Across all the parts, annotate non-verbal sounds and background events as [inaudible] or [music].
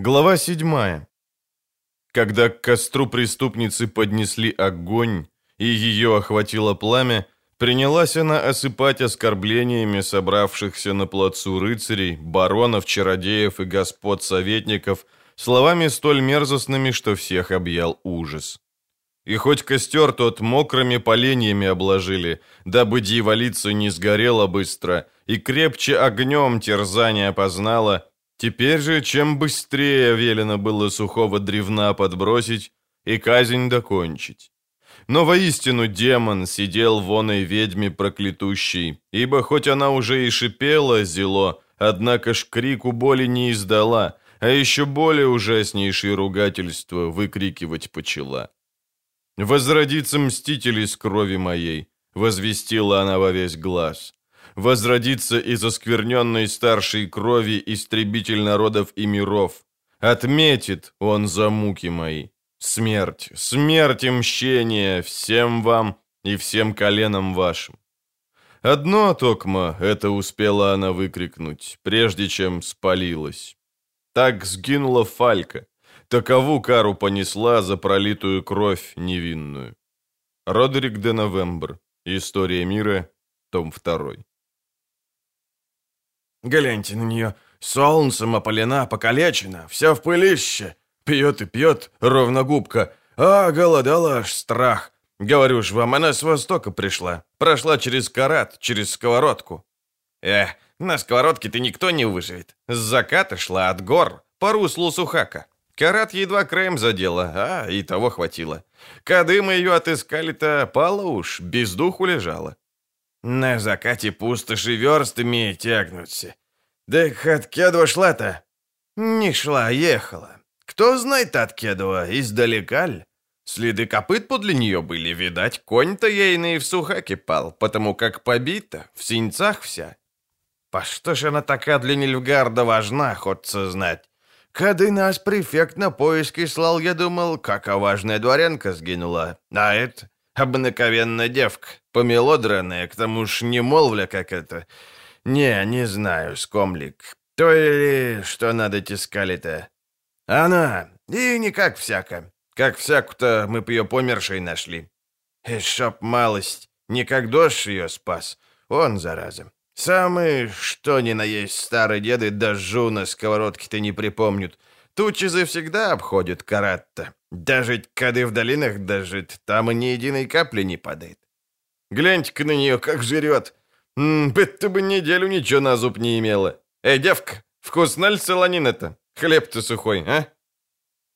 Глава 7. Когда к костру преступницы поднесли огонь, и ее охватило пламя, принялась она осыпать оскорблениями собравшихся на плацу рыцарей, баронов, чародеев и господ-советников словами столь мерзостными, что всех объял ужас. И хоть костер тот мокрыми поленьями обложили, дабы дьяволица не сгорела быстро, и крепче огнем терзание познала, Теперь же, чем быстрее велено было сухого древна подбросить и казнь докончить. Но воистину демон сидел в оной ведьме проклятущей, ибо хоть она уже и шипела зело, однако ж крику боли не издала, а еще более ужаснейшие ругательства выкрикивать почела. «Возродится мститель из крови моей», — возвестила она во весь глаз возродится из оскверненной старшей крови истребитель народов и миров. Отметит он за муки мои. Смерть, смерть и мщение всем вам и всем коленам вашим. Одно токмо это успела она выкрикнуть, прежде чем спалилась. Так сгинула Фалька. Такову кару понесла за пролитую кровь невинную. Родерик де Новембр. История мира. Том 2. Гляньте на нее. Солнцем опалена, покалечена, вся в пылище. Пьет и пьет, ровно губка. А, голодала аж страх. Говорю ж вам, она с востока пришла. Прошла через карат, через сковородку. Эх, на сковородке ты никто не выживет. С заката шла от гор, по руслу Сухака. Карат едва краем задела, а и того хватило. Кады мы ее отыскали-то, пала уж, без духу лежала. На закате пустоши верстами тягнутся. Да от Кедва шла-то? Не шла, ехала. Кто знает от Кедва, издалека? Следы копыт подле нее были, видать, конь-то ейный в сухаке пал, потому как побита, в синцах вся. По что ж она такая для Нильфгарда важна, хочется знать. Кады нас префект на поиски слал, я думал, как важная дворянка сгинула. А это обыкновенная девка. Помело драное, к тому ж не молвля, как это. Не, не знаю, скомлик. То или что надо тискали-то? Она, и не как всяко. Как всяку-то мы б ее помершей нашли. И чтоб малость, не как дождь ее спас. Он, зараза. Самый, что ни на есть старые деды, даже на сковородке-то не припомнят. Тучи завсегда обходят карат-то. Даже кады в долинах дожит, там и ни единой капли не падает. Гляньте-ка на нее, как жрет. Будто бы неделю ничего на зуб не имела. Эй, девка, вкусна ли солонина-то? Хлеб-то сухой, а?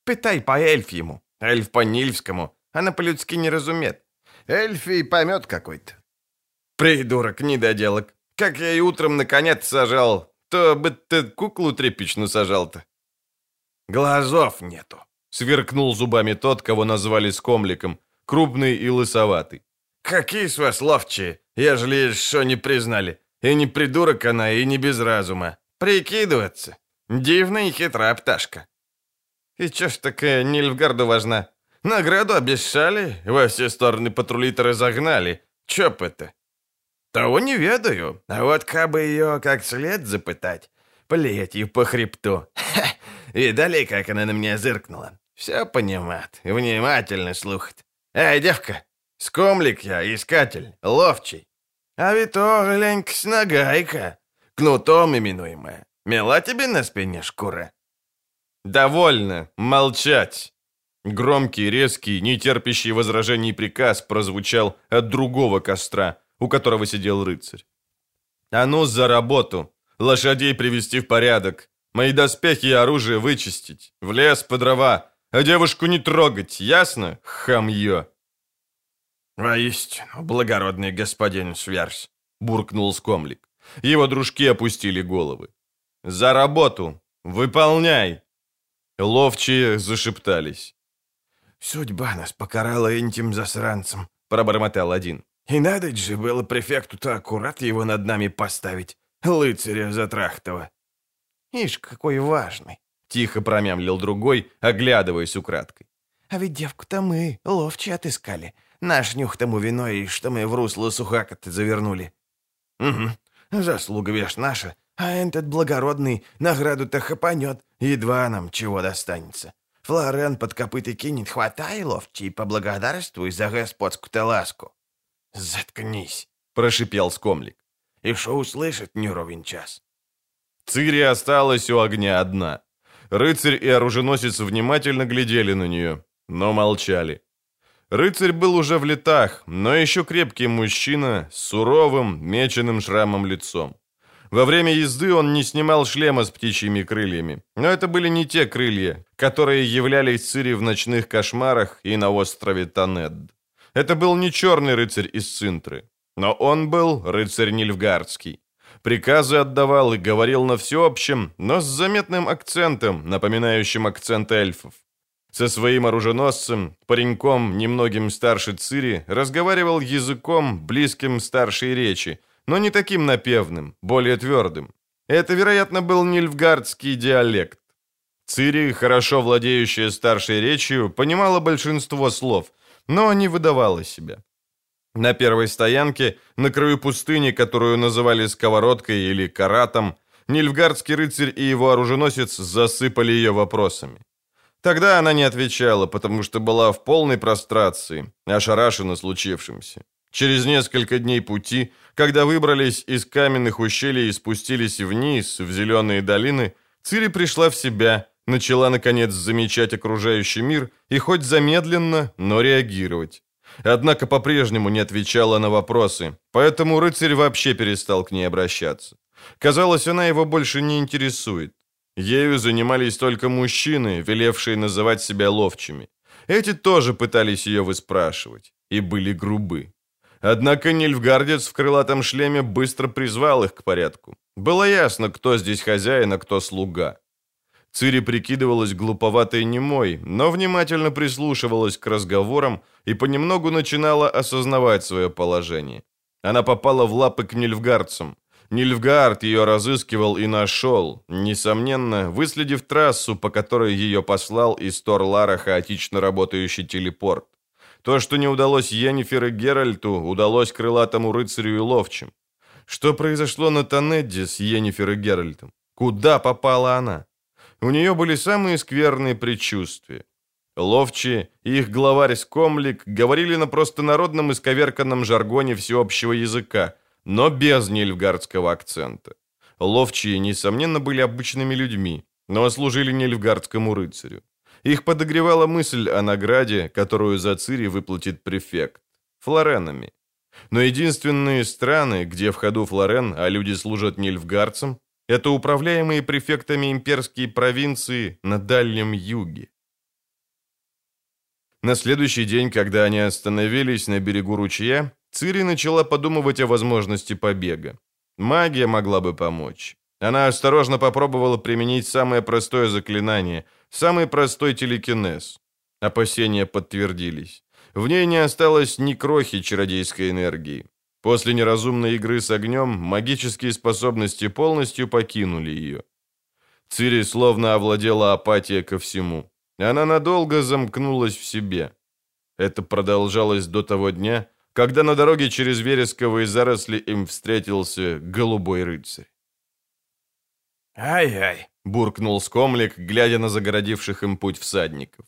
Пытай по эльфьему, эльф по-нильфскому. Она по-людски не разумеет. Эльфий помет какой-то. Придурок, недоделок. Как я и утром наконец сажал, то бы ты куклу тряпичную сажал-то. Глазов нету. Сверкнул зубами тот, кого назвали скомликом, крупный и лысоватый. Какие с вас ловчие, ежели еще не признали. И не придурок она, и не без разума. Прикидываться. Дивная и хитрая пташка. И чё ж такая Нильфгарду важна? Награду обещали, во все стороны патрули-то разогнали. Чё б это? Того не ведаю, а вот кабы ее как след запытать, плетью по хребту. [laughs] Ха! Видали, как она на меня зыркнула? Все понимает, внимательно слухает. Эй, девка, Скомлик я, искатель, ловчий. А ведь то, глянь-ка, нагайка, кнутом именуемая. Мела тебе на спине шкура?» «Довольно, молчать!» Громкий, резкий, нетерпящий возражений приказ прозвучал от другого костра, у которого сидел рыцарь. «А ну, за работу! Лошадей привести в порядок, мои доспехи и оружие вычистить, в лес по дрова, а девушку не трогать, ясно, хамье?» «Воистину, благородный господин Сверс», — буркнул Скомлик. Его дружки опустили головы. «За работу! Выполняй!» Ловчие зашептались. «Судьба нас покарала этим засранцем», — пробормотал один. «И надо же было префекту-то аккурат его над нами поставить, лыцаря Затрахтова». «Ишь, какой важный», — тихо промямлил другой, оглядываясь украдкой. «А ведь девку-то мы, ловче отыскали. Наш нюх тому виной, что мы в русло сухака-то завернули. Угу, заслуга вешь наша, а этот благородный награду-то хапанет, Едва нам чего достанется. Флорен под копыты кинет, хватай, ловчий, поблагодарствуй за господскую-то ласку. Заткнись, прошипел скомлик. И шо услышит не час. Цири осталась у огня одна. Рыцарь и оруженосец внимательно глядели на нее, но молчали. Рыцарь был уже в летах, но еще крепкий мужчина с суровым, меченым шрамом лицом. Во время езды он не снимал шлема с птичьими крыльями, но это были не те крылья, которые являлись Цири в ночных кошмарах и на острове Танед. Это был не черный рыцарь из Цинтры, но он был рыцарь Нильфгардский. Приказы отдавал и говорил на всеобщем, но с заметным акцентом, напоминающим акцент эльфов. Со своим оруженосцем, пареньком, немногим старше Цири, разговаривал языком, близким старшей речи, но не таким напевным, более твердым. Это, вероятно, был нильфгардский диалект. Цири, хорошо владеющая старшей речью, понимала большинство слов, но не выдавала себя. На первой стоянке, на краю пустыни, которую называли сковородкой или каратом, нильфгардский рыцарь и его оруженосец засыпали ее вопросами. Тогда она не отвечала, потому что была в полной прострации, ошарашена случившимся. Через несколько дней пути, когда выбрались из каменных ущелий и спустились вниз, в зеленые долины, Цири пришла в себя, начала, наконец, замечать окружающий мир и хоть замедленно, но реагировать. Однако по-прежнему не отвечала на вопросы, поэтому рыцарь вообще перестал к ней обращаться. Казалось, она его больше не интересует. Ею занимались только мужчины, велевшие называть себя ловчими. Эти тоже пытались ее выспрашивать и были грубы. Однако Нильфгардец в крылатом шлеме быстро призвал их к порядку. Было ясно, кто здесь хозяин, а кто слуга. Цири прикидывалась глуповатой немой, но внимательно прислушивалась к разговорам и понемногу начинала осознавать свое положение. Она попала в лапы к нильфгардцам. Нильфгард ее разыскивал и нашел, несомненно, выследив трассу, по которой ее послал из Торлара хаотично работающий телепорт. То, что не удалось Йеннифер и Геральту, удалось крылатому рыцарю и ловчим. Что произошло на Танедде с Йеннифер и Геральтом? Куда попала она? У нее были самые скверные предчувствия. Ловчи и их главарь Скомлик говорили на простонародном исковерканном жаргоне всеобщего языка – но без нильфгардского акцента. Ловчие, несомненно, были обычными людьми, но служили нильфгардскому рыцарю. Их подогревала мысль о награде, которую за Цири выплатит префект. Флоренами. Но единственные страны, где в ходу Флорен, а люди служат нильфгардцам, это управляемые префектами имперские провинции на Дальнем Юге. На следующий день, когда они остановились на берегу ручья, Цири начала подумывать о возможности побега. Магия могла бы помочь. Она осторожно попробовала применить самое простое заклинание, самый простой телекинез. Опасения подтвердились. В ней не осталось ни крохи чародейской энергии. После неразумной игры с огнем магические способности полностью покинули ее. Цири словно овладела апатия ко всему. Она надолго замкнулась в себе. Это продолжалось до того дня, когда на дороге через вересковые заросли им встретился голубой рыцарь. «Ай-ай!» — буркнул скомлик, глядя на загородивших им путь всадников.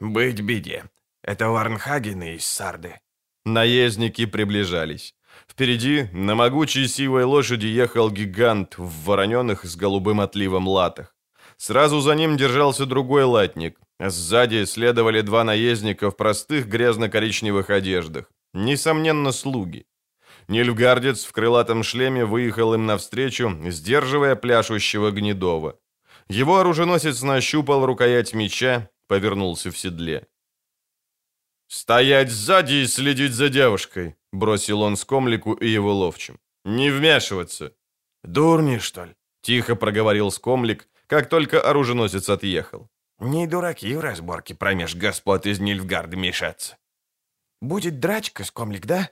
«Быть беде. Это Варнхагены из Сарды». Наездники приближались. Впереди на могучей сивой лошади ехал гигант в вороненых с голубым отливом латах. Сразу за ним держался другой латник. Сзади следовали два наездника в простых грязно-коричневых одеждах. Несомненно, слуги. Нильфгардец в крылатом шлеме выехал им навстречу, сдерживая пляшущего Гнедова. Его оруженосец нащупал рукоять меча, повернулся в седле. «Стоять сзади и следить за девушкой», — бросил он скомлику и его ловчим. «Не вмешиваться». «Дурни, что ли?» — тихо проговорил скомлик, как только оруженосец отъехал. «Не дураки в разборке промеж господ из Нильфгарда мешаться». Будет драчка, скомлик, да?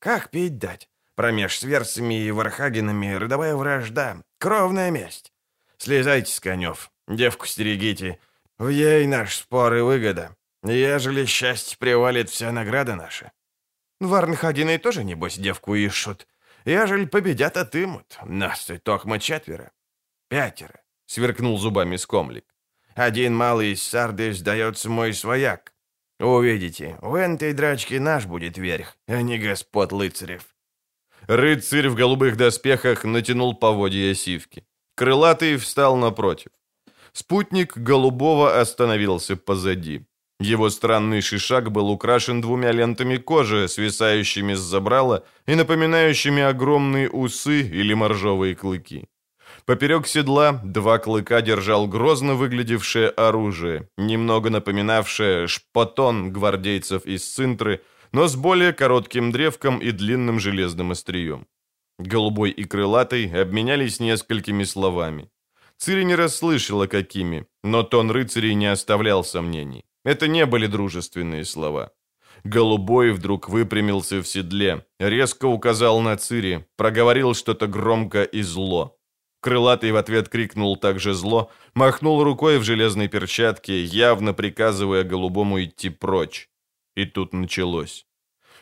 Как пить дать? Промеж сверцами и вархагенами родовая вражда, кровная месть. Слезайте с конев, девку стерегите. В ей наш спор и выгода. Ежели счастье привалит, вся награда наша. Варнхагены тоже, небось, девку ищут. Ежели победят, отымут. Нас тут тохма четверо. Пятеро. — сверкнул зубами скомлик. «Один малый из сарды сдается мой свояк. Увидите, в этой драчке наш будет верх, а не господ лыцарев». Рыцарь в голубых доспехах натянул поводья сивки. Крылатый встал напротив. Спутник Голубого остановился позади. Его странный шишак был украшен двумя лентами кожи, свисающими с забрала и напоминающими огромные усы или моржовые клыки. Поперек седла два клыка держал грозно выглядевшее оружие, немного напоминавшее шпатон гвардейцев из Цинтры, но с более коротким древком и длинным железным острием. Голубой и крылатый обменялись несколькими словами. Цири не расслышала, какими, но тон рыцарей не оставлял сомнений. Это не были дружественные слова. Голубой вдруг выпрямился в седле, резко указал на Цири, проговорил что-то громко и зло. Крылатый в ответ крикнул также зло, махнул рукой в железной перчатке, явно приказывая Голубому идти прочь. И тут началось.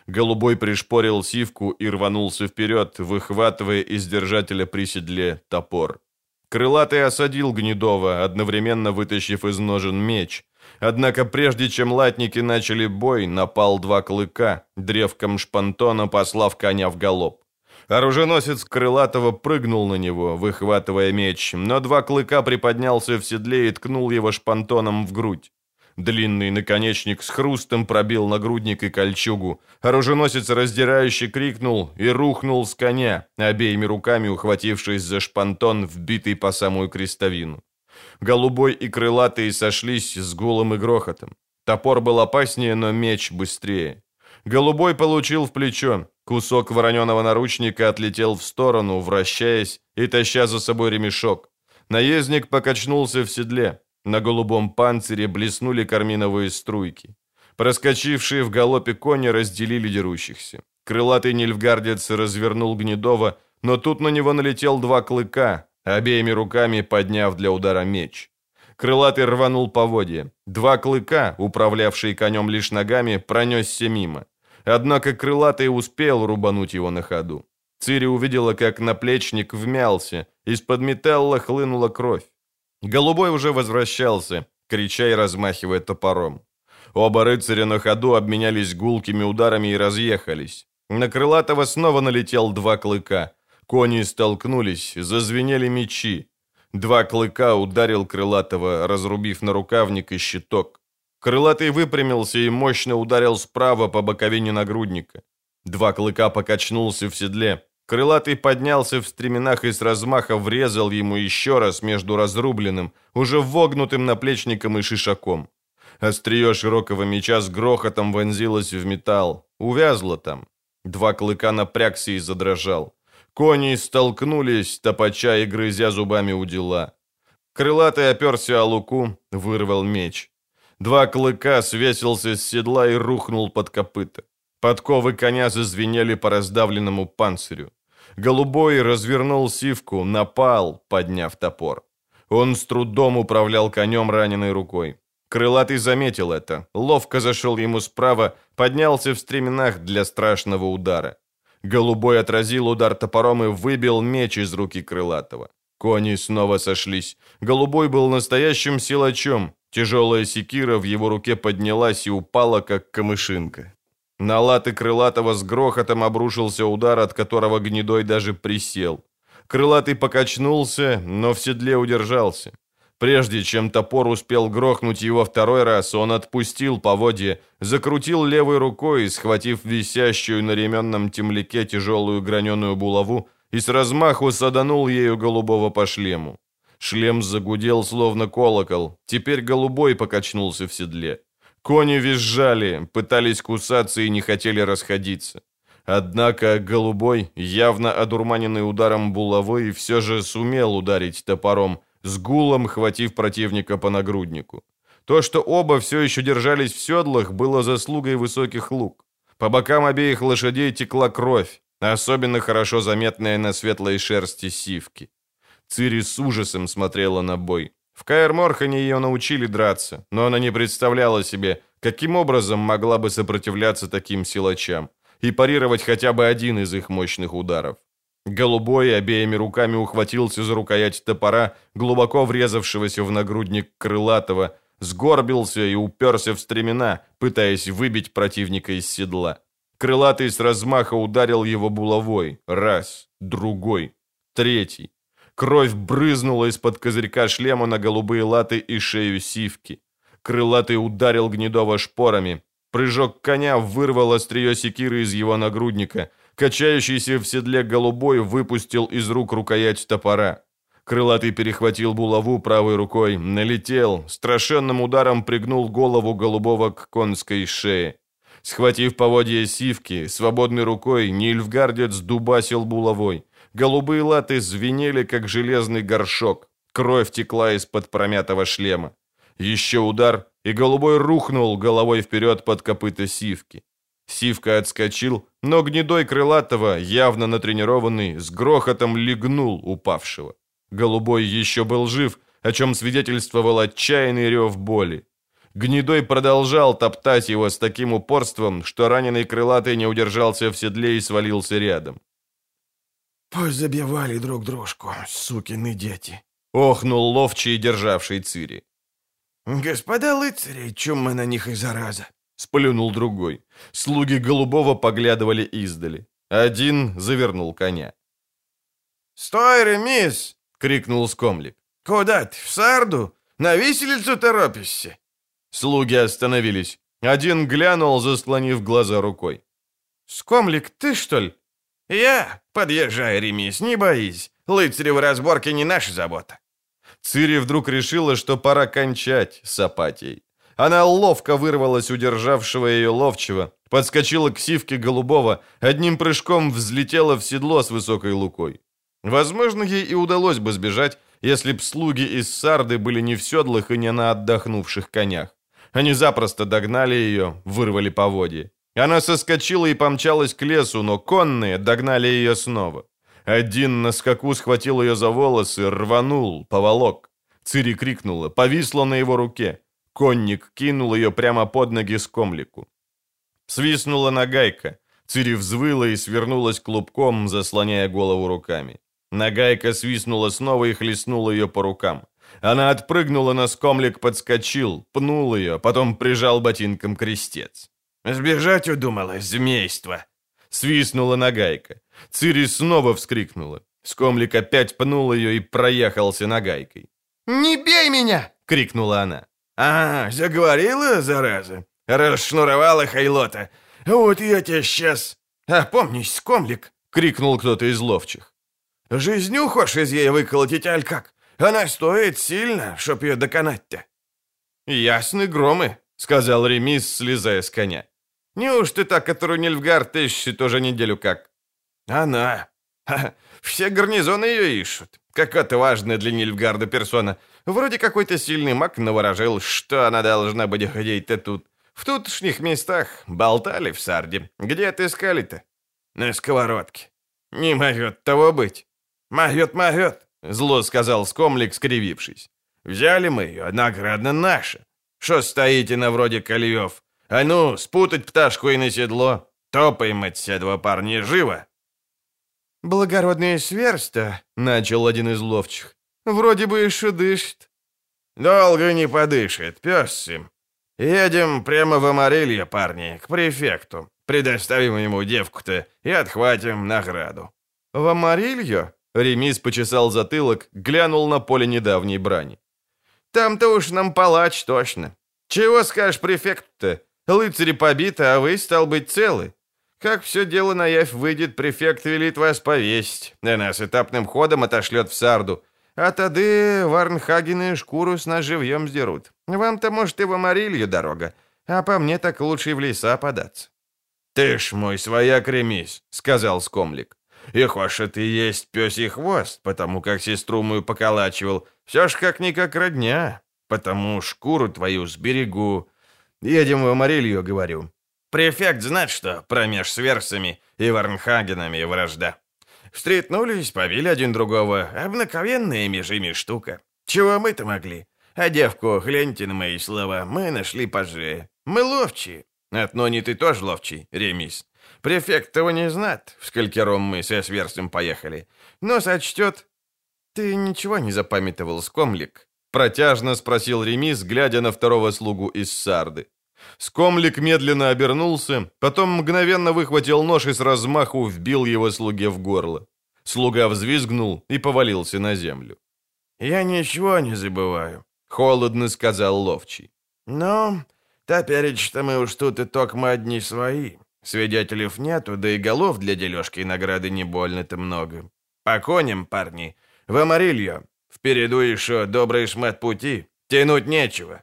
Голубой пришпорил сивку и рванулся вперед, выхватывая из держателя при седле топор. Крылатый осадил Гнедова, одновременно вытащив из ножен меч. Однако прежде чем латники начали бой, напал два клыка, древком шпантона послав коня в галоп. Оруженосец Крылатого прыгнул на него, выхватывая меч, но два клыка приподнялся в седле и ткнул его шпантоном в грудь. Длинный наконечник с хрустом пробил нагрудник и кольчугу. Оруженосец раздирающе крикнул и рухнул с коня, обеими руками ухватившись за шпантон, вбитый по самую крестовину. Голубой и крылатый сошлись с гулом и грохотом. Топор был опаснее, но меч быстрее. Голубой получил в плечо. Кусок вороненого наручника отлетел в сторону, вращаясь и таща за собой ремешок. Наездник покачнулся в седле. На голубом панцире блеснули карминовые струйки. Проскочившие в галопе кони разделили дерущихся. Крылатый нильфгардец развернул Гнедова, но тут на него налетел два клыка, обеими руками подняв для удара меч. Крылатый рванул поводья. Два клыка, управлявшие конем лишь ногами, пронесся мимо. Однако крылатый успел рубануть его на ходу. Цири увидела, как наплечник вмялся, из-под металла хлынула кровь. Голубой уже возвращался, крича и размахивая топором. Оба рыцаря на ходу обменялись гулкими ударами и разъехались. На крылатого снова налетел два клыка. Кони столкнулись, зазвенели мечи. Два клыка ударил крылатого, разрубив на рукавник и щиток. Крылатый выпрямился и мощно ударил справа по боковине нагрудника. Два клыка покачнулся в седле. Крылатый поднялся в стременах и с размаха врезал ему еще раз между разрубленным, уже вогнутым наплечником и шишаком. Острие широкого меча с грохотом вонзилось в металл. Увязло там. Два клыка напрягся и задрожал. Кони столкнулись, топача и грызя зубами у дела. Крылатый оперся о луку, вырвал меч. Два клыка свесился с седла и рухнул под копыта. Подковы коня зазвенели по раздавленному панцирю. Голубой развернул сивку, напал, подняв топор. Он с трудом управлял конем раненой рукой. Крылатый заметил это, ловко зашел ему справа, поднялся в стременах для страшного удара. Голубой отразил удар топором и выбил меч из руки Крылатого. Кони снова сошлись. Голубой был настоящим силачом. Тяжелая секира в его руке поднялась и упала, как камышинка. На латы Крылатого с грохотом обрушился удар, от которого Гнедой даже присел. Крылатый покачнулся, но в седле удержался. Прежде чем топор успел грохнуть его второй раз, он отпустил поводье, закрутил левой рукой, схватив висящую на ременном темляке тяжелую граненую булаву, и с размаху саданул ею голубого по шлему. Шлем загудел, словно колокол. Теперь голубой покачнулся в седле. Кони визжали, пытались кусаться и не хотели расходиться. Однако голубой, явно одурманенный ударом булавы, все же сумел ударить топором, с гулом хватив противника по нагруднику. То, что оба все еще держались в седлах, было заслугой высоких лук. По бокам обеих лошадей текла кровь, особенно хорошо заметная на светлой шерсти сивки. Цири с ужасом смотрела на бой. В Каэр-Морхане ее научили драться, но она не представляла себе, каким образом могла бы сопротивляться таким силачам и парировать хотя бы один из их мощных ударов. Голубой обеими руками ухватился за рукоять топора, глубоко врезавшегося в нагрудник крылатого, сгорбился и уперся в стремена, пытаясь выбить противника из седла. Крылатый с размаха ударил его булавой. Раз, другой, третий. Кровь брызнула из-под козырька шлема на голубые латы и шею сивки. Крылатый ударил Гнедова шпорами. Прыжок коня вырвал острие секиры из его нагрудника. Качающийся в седле голубой выпустил из рук рукоять топора. Крылатый перехватил булаву правой рукой, налетел, страшенным ударом пригнул голову голубого к конской шее. Схватив поводья сивки, свободной рукой Нильфгардец дубасил булавой. Голубые латы звенели, как железный горшок. Кровь текла из-под промятого шлема. Еще удар, и голубой рухнул головой вперед под копыта сивки. Сивка отскочил, но гнедой крылатого, явно натренированный, с грохотом легнул упавшего. Голубой еще был жив, о чем свидетельствовал отчаянный рев боли. Гнедой продолжал топтать его с таким упорством, что раненый крылатый не удержался в седле и свалился рядом. «Позабивали друг дружку, сукины дети!» — охнул ловчий, державший Цири. «Господа лыцари, мы на них и зараза!» — сплюнул другой. Слуги Голубого поглядывали издали. Один завернул коня. «Стой, ремис!» — крикнул скомлик. «Куда ты, в сарду? На виселицу торопишься?» Слуги остановились. Один глянул, заслонив глаза рукой. «Скомлик, ты что ли?» «Я? Подъезжай, ремис, не боись. Лыцаревы разборки не наша забота». Цири вдруг решила, что пора кончать с апатией. Она ловко вырвалась у державшего ее ловчего, подскочила к сивке голубого, одним прыжком взлетела в седло с высокой лукой. Возможно, ей и удалось бы сбежать, если б слуги из Сарды были не в седлах и не на отдохнувших конях. Они запросто догнали ее, вырвали поводья. Она соскочила и помчалась к лесу, но конные догнали ее снова. Один на скаку схватил ее за волосы, рванул, поволок. Цири крикнула, повисла на его руке. Конник кинул ее прямо под ноги скомлику. Свистнула нагайка. Цири взвыла и свернулась клубком, заслоняя голову руками. Нагайка свистнула снова и хлестнула ее по рукам. Она отпрыгнула, на скомлик подскочил, пнул ее, потом прижал ботинком крестец. «Сбежать удумала, змейство!» Свистнула нагайка. Цири снова вскрикнула. Скомлик опять пнул ее и проехался нагайкой. «Не бей меня!» — крикнула она. «А, заговорила, зараза? Расшнуровала Хайлота. Вот я тебя сейчас... Опомнись, скомлик!» — крикнул кто-то из ловчих. «Жизнью хочешь из ей выколотить, аль как? Она стоит сильно, чтоб ее доконать-то». «Ясны громы», — сказал Ремис, слезая с коня. «Неужто та, которую Нильфгард ищет уже неделю как?» «Она. Все гарнизоны ее ищут. Какая-то важная для Нильфгарда персона. Вроде какой-то сильный маг наворожил, что она должна быть ходить-то тут. В тутшних местах болтали в Сарде. Где ты искали-то?» «На сковородке». «Не могет того быть». «Могет, могет», — зло сказал скомлик, скривившись. «Взяли мы ее, наградно наша. Что стоите на вроде кольев? А ну, спутать пташку и на седло. Топаем от седва парни живо!» «Благородное сверсто», — начал один из ловчих. «Вроде бы еще дышит». «Долго не подышит, пес им. Едем прямо в Амарилье, парни, к префекту. Предоставим ему девку-то и отхватим награду». «В Амарилье?» — Ремис почесал затылок, глянул на поле недавней брани. «Там-то уж нам палач точно. Чего скажешь префект-то? Лыцари побиты, а вы, стал быть, целы. Как все дело наявь выйдет, префект велит вас повесить, а нас этапным ходом отошлет в Сарду. А тады Варнхагены шкуру с нас живьем сдерут. Вам-то, может, и в Амарилью дорога, а по мне так лучше и в леса податься». «Ты ж мой свояк ремись», — сказал скомлик. «И хочешь ты есть пёсий хвост, потому как сестру мою поколачивал. Все ж как-никак родня, потому шкуру твою сберегу. Едем в Амарилью, говорю. Префект знать, что промеж сверсами и Варнхагенами вражда. Встретнулись, побили один другого. Обыкновенная межими штука. Чего мы-то могли? А девку, гляньте на мои слова, мы нашли позже. Мы ловчие. Отно не ты тоже ловчий, Ремис. Префект его не знает, в сколькером мы со сверстем поехали. Но сочтет... Ты ничего не запамятовал, скомлик? Протяжно спросил Ремис, глядя на второго слугу из Сарды. Скомлик медленно обернулся, потом мгновенно выхватил нож и с размаху вбил его слуге в горло. Слуга взвизгнул и повалился на землю. «Я ничего не забываю», — холодно сказал Ловчий. «Но теперь-то мы уж тут и токмо одни свои. Свидетелей нету, да и голов для дележки и награды не больно-то много. По коням, парни, в Амарильо. Впереду еще добрый шмат пути, тянуть нечего».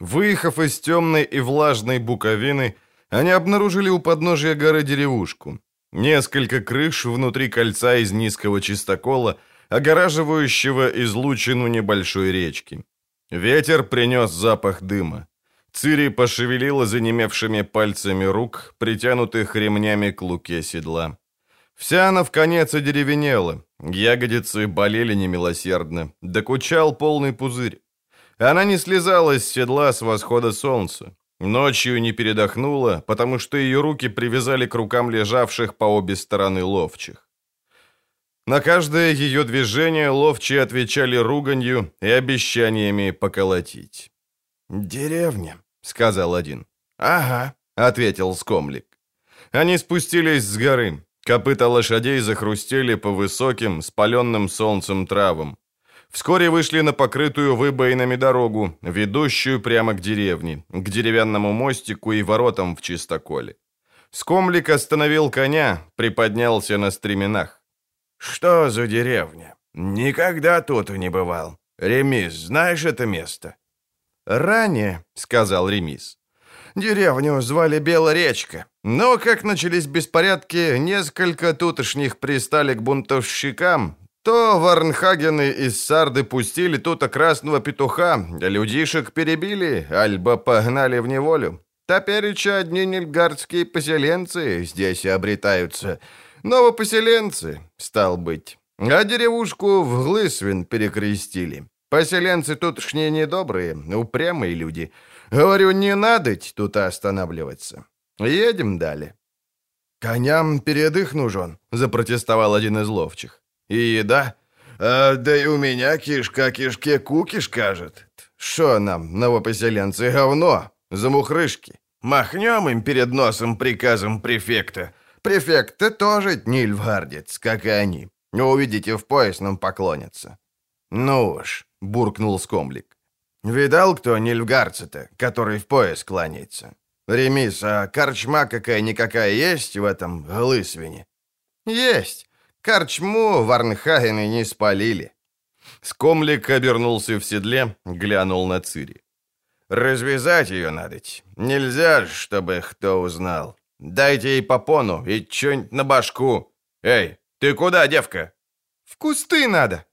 Выехав из темной и влажной буковины, они обнаружили у подножия горы деревушку. Несколько крыш внутри кольца из низкого чистокола, огораживающего излучину небольшой речки. Ветер принес запах дыма. Цири пошевелила занемевшими пальцами рук, притянутых ремнями к луке седла. Вся она в конец одеревенела, ягодицы болели немилосердно, докучал полный пузырь. Она не слезала с седла с восхода солнца. Ночью не передохнула, потому что ее руки привязали к рукам лежавших по обе стороны ловчих. На каждое ее движение ловчие отвечали руганью и обещаниями поколотить. «Деревня», — сказал один. «Ага», — ответил скомлик. Они спустились с горы. Копыта лошадей захрустели по высоким, спаленным солнцем травам. Вскоре вышли на покрытую выбоинами дорогу, ведущую прямо к деревне, к деревянному мостику и воротам в чистоколе. Скомлик остановил коня, приподнялся на стременах. «Что за деревня? Никогда тут и не бывал. Ремис, знаешь это место?» «Ранее», — сказал Ремис. «Деревню звали Белоречка, но как начались беспорядки, несколько тутошних пристали к бунтовщикам, то Варнхагены из Сарды пустили тут красного петуха, людишек перебили, альбо погнали в неволю. Топереча одни нильгардские поселенцы здесь обретаются. Новопоселенцы, стал быть. А деревушку в Глысвин перекрестили. Поселенцы тутшние недобрые, упрямые люди. Говорю, не надо тут останавливаться. Едем далее. «Коням передых нужен», — запротестовал один из ловчих. И еда? А, да и у меня кишка кишке кукиш, кажет. Шо нам, новопоселенцы, говно? Замухрышки. Махнем им перед носом приказом префекта. Префекты тоже нильфгардец, как и они. Увидите, в пояс нам поклонятся. Ну уж, буркнул скомлик. Видал кто нильфгардца-то, который в пояс кланяется? Ремис, а корчма какая-никакая есть в этом глысвине? Есть. Корчму Варнхагены не спалили. Скомлик обернулся в седле, глянул на Цири. «Развязать ее надо. Нельзя, чтобы кто узнал. Дайте ей попону и что-нибудь на башку. Эй, ты куда, девка?» «В кусты надо».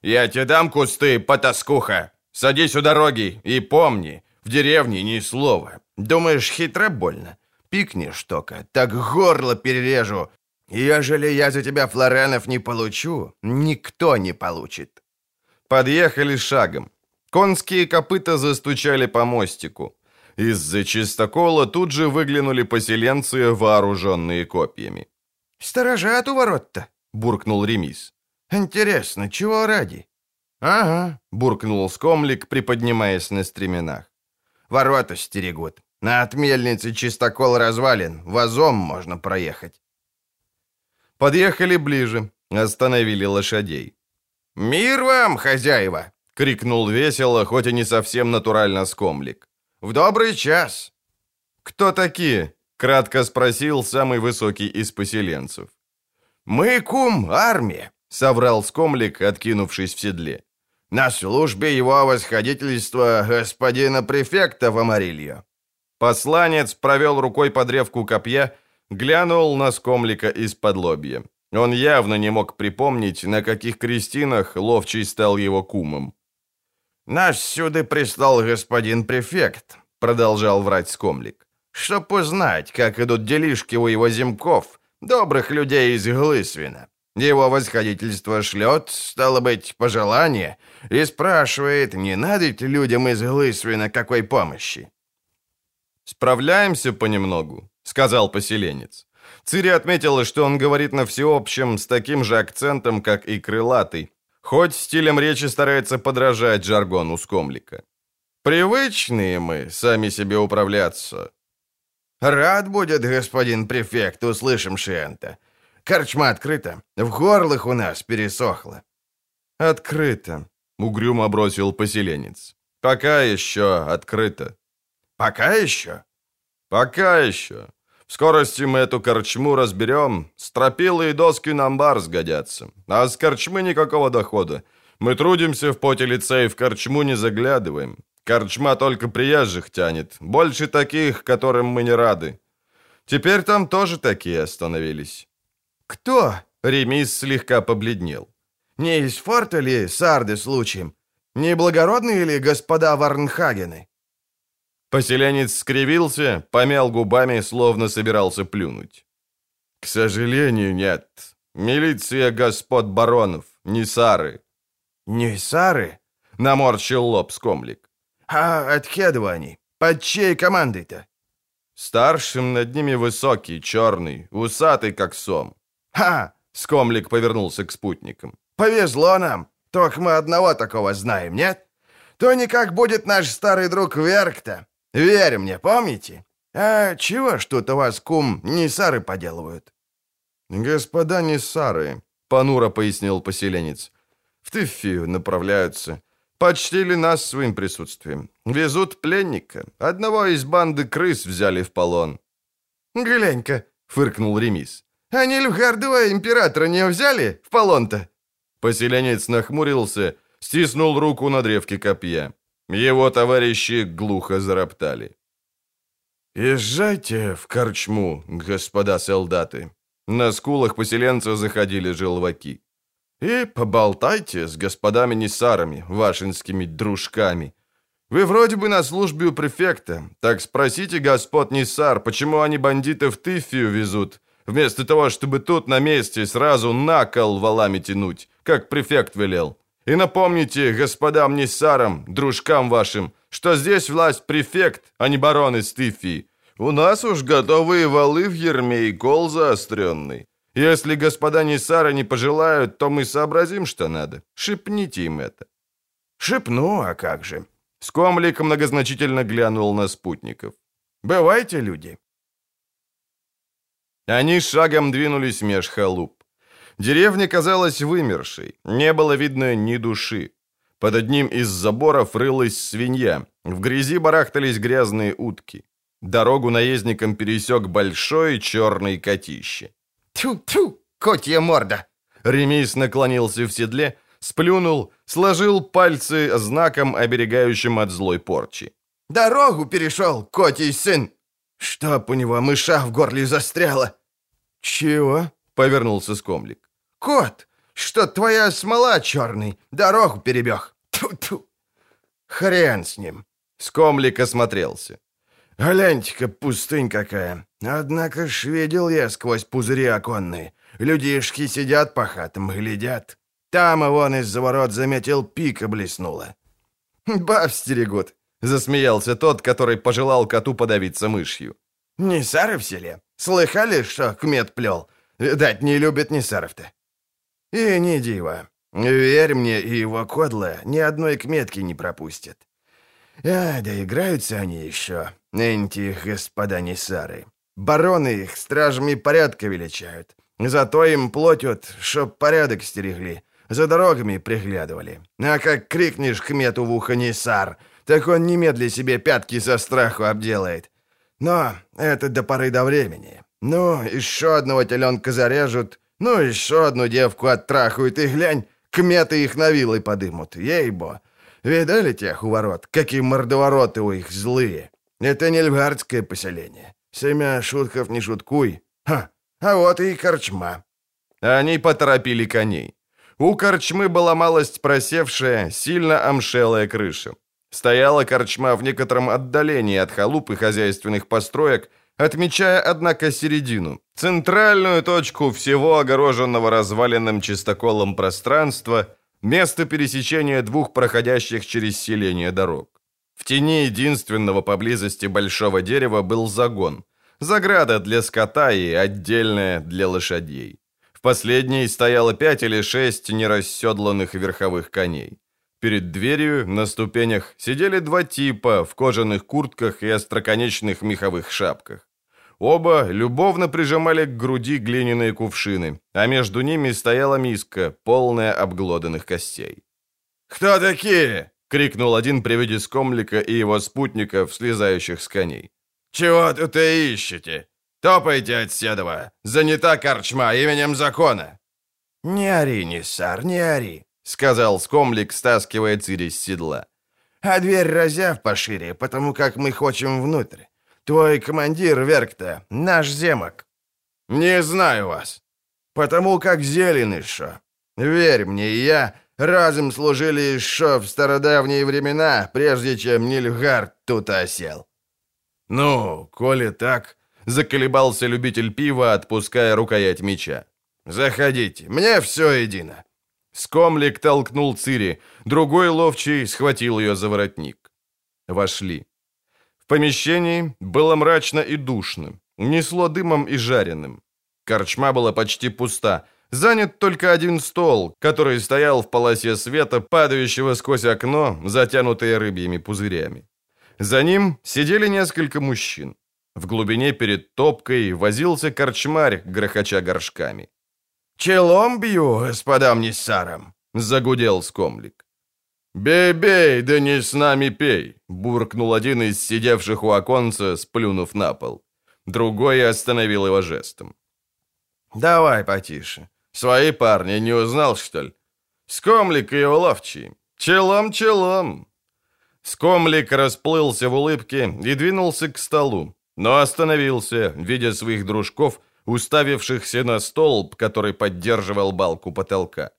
«Я тебе дам кусты, потаскуха. Садись у дороги и помни, в деревне ни слова. Думаешь, хитро больно? Пикнешь только, так горло перережу, Ежели я за тебя флоренов не получу, никто не получит». Подъехали шагом. Конские копыта застучали по мостику. Из-за чистокола тут же выглянули поселенцы, вооруженные копьями. «Сторожат у ворот-то», — буркнул Ремис. «Интересно, чего ради?» «Ага», — буркнул скомлик, приподнимаясь на стременах. «Ворота стерегут. На отмельнице чистокол развален, вазом можно проехать». Подъехали ближе, остановили лошадей. «Мир вам, хозяева!» — крикнул весело, хоть и не совсем натурально скомлик. «В добрый час!» «Кто такие?» — кратко спросил самый высокий из поселенцев. «Мы кум армия», — соврал скомлик, откинувшись в седле. «На службе его восходительства господина префекта в Амарильо». Посланец провел рукой по древку копья Глянул на скомлика из-под лобья. Он явно не мог припомнить, на каких крестинах ловчий стал его кумом. «Нас сюда прислал господин префект», — продолжал врать скомлик, «чтоб узнать, как идут делишки у его земков, добрых людей из Глысвина. Его восходительство шлет, стало быть, пожелание, и спрашивает, не надо ли людям из Глысвина какой помощи. «Справляемся понемногу», — сказал поселенец. Цири отметила, что он говорит на всеобщем с таким же акцентом, как и крылатый, хоть стилем речи старается подражать жаргону скомлика. «Привычные мы, сами себе управляться». «Рад будет, господин префект, услышим Шиэнта. Корчма открыта, в горлах у нас пересохло». «Открыто», — угрюмо бросил поселенец. «Пока еще открыто». «Пока еще?» «Пока еще. В скорости мы эту корчму разберем. Стропилы и доски на амбар сгодятся. А с корчмы никакого дохода. Мы трудимся в поте лица и в корчму не заглядываем. Корчма только приезжих тянет. Больше таких, которым мы не рады. Теперь там тоже такие остановились. Кто? Ремис слегка побледнел. Не из форта ли Сарды случаем? Не благородные ли господа Варнхагены? Поселенец скривился, помял губами, словно собирался плюнуть. «К сожалению, нет. Милиция господ баронов, не сары». «Не сары?» — наморщил лоб скомлик. «А от кедова они? Под чьей командой-то?» Старшим над ними высокий, черный, усатый, как сом. «Ха!» — скомлик повернулся к спутникам. «Повезло нам. Только мы одного такого знаем, нет? То никак будет наш старый друг Верк-то. Верь мне, помните? А чего ж тут у вас, кум, Нисары поделывают?» «Господа Нисары», — понуро пояснил поселенец, — «в Тыфию направляются. Почтили нас своим присутствием. Везут пленника. Одного из банды крыс взяли в полон». «Глянь-ка», — фыркнул Ремис. «Они Люхардова императора не взяли в полон-то?» Поселенец нахмурился, стиснул руку на древке копья. Его товарищи глухо зароптали. «Езжайте в корчму, господа солдаты». На скулах поселенца заходили желваки. «И поболтайте с господами Нисарами, вашинскими дружками. Вы вроде бы на службе у префекта, так спросите господ Нисар, почему они бандитов в Тыфию везут, вместо того, чтобы тут на месте сразу на кол валами тянуть, как префект велел. И напомните господам Ниссарам, дружкам вашим, что здесь власть префект, а не барон из Тыфии. У нас уж готовые валы в ерме и кол заостренный. Если господа Ниссара не пожелают, то мы сообразим, что надо. Шепните им это». «Шепну, а как же?» Скомлик многозначительно глянул на спутников. «Бывайте, люди». Они шагом двинулись меж халуп. Деревня казалась вымершей, не было видно ни души. Под одним из заборов рылась свинья, в грязи барахтались грязные утки. Дорогу наездникам пересек большой черный котище. «Тю-тю, котья морда!» Ремис наклонился в седле, сплюнул, сложил пальцы знаком, оберегающим от злой порчи. «Дорогу перешел, котий сын! Чтоб у него мыша в горле застряла!» «Чего?» — повернулся скомлик. «Кот, что твоя смола черный, дорогу перебег. Тьфу-тьфу!» «Хрен с ним!» Скомлик осмотрелся. «Гляньте-ка, пустынь какая! Однако ж видел я сквозь пузыри оконные. Людишки сидят по хатам, глядят. Там и вон из-за ворот заметил, пика блеснула». «Баб стерегут!» — засмеялся тот, который пожелал коту подавиться мышью. «Не сары в селе? Слыхали, что кмет плел? Дать не любит ни саров-то». «И не диво. Верь мне, и его кодла ни одной кметки не пропустят. А, да играются они еще, эти господа Несары. Бароны их стражами порядка величают. Зато им платят, чтоб порядок стерегли, за дорогами приглядывали. А как крикнешь кмету в ухо Несар, так он немедля себе пятки со страху обделает. Но это до поры до времени. Ну, еще одного теленка зарежут, ну, еще одну девку оттрахают, и глянь, кметы их на вилы подымут, ей-бо. Видали тех у ворот? Какие мордовороты у их злые. Это не львардское поселение. Семя шутков не шуткуй. Ха, а вот и корчма. Они поторопили коней. У корчмы была малость просевшая, сильно омшелая крыша. Стояла корчма в некотором отдалении от халуп и хозяйственных построек, отмечая, однако, середину, центральную точку всего огороженного разваленным чистоколом пространства – место пересечения двух проходящих через селение дорог. В тени единственного поблизости большого дерева был загон. Заграда для скота и отдельная для лошадей. В последней стояло пять или шесть нерасседланных верховых коней. Перед дверью на ступенях сидели два типа в кожаных куртках и остроконечных меховых шапках. Оба любовно прижимали к груди глиняные кувшины, а между ними стояла миска, полная обглоданных костей. «Кто такие?» — крикнул один при виде скомлика и его спутников, слезающих с коней. «Чего тут и ищете? Топайте от седова! Занята корчма именем закона!» «Не ори, Ниссар, не ори!» — сказал скомлик, стаскивая Цири с седла. «А дверь разяв пошире, потому как мы хочем внутрь. Твой командир, Веркта, наш земок». «Не знаю вас». «Потому как зелен еще. Верь мне, я разом служили еще в стародавние времена, прежде чем Нильгард тут осел». «Ну, коли так...» — заколебался любитель пива, отпуская рукоять меча. «Заходите, мне все едино». Скомлик толкнул Цири, другой ловчий схватил ее за воротник. Вошли. В помещении было мрачно и душно, несло дымом и жареным. Корчма была почти пуста, занят только один стол, который стоял в полосе света, падающего сквозь окно, затянутое рыбьими пузырями. За ним сидели несколько мужчин. В глубине перед топкой возился корчмарь, грохоча горшками. «Челом бью, господам Ниссарам!» — загудел скомлик. «Бей-бей, да не с нами пей!» — буркнул один из сидевших у оконца, сплюнув на пол. Другой остановил его жестом. «Давай потише. Свои парни не узнал, что ли? Скомлик и уловчий. Челом-челом!» Скомлик расплылся в улыбке и двинулся к столу, но остановился, видя своих дружков — уставившихся на столб, который поддерживал балку потолка.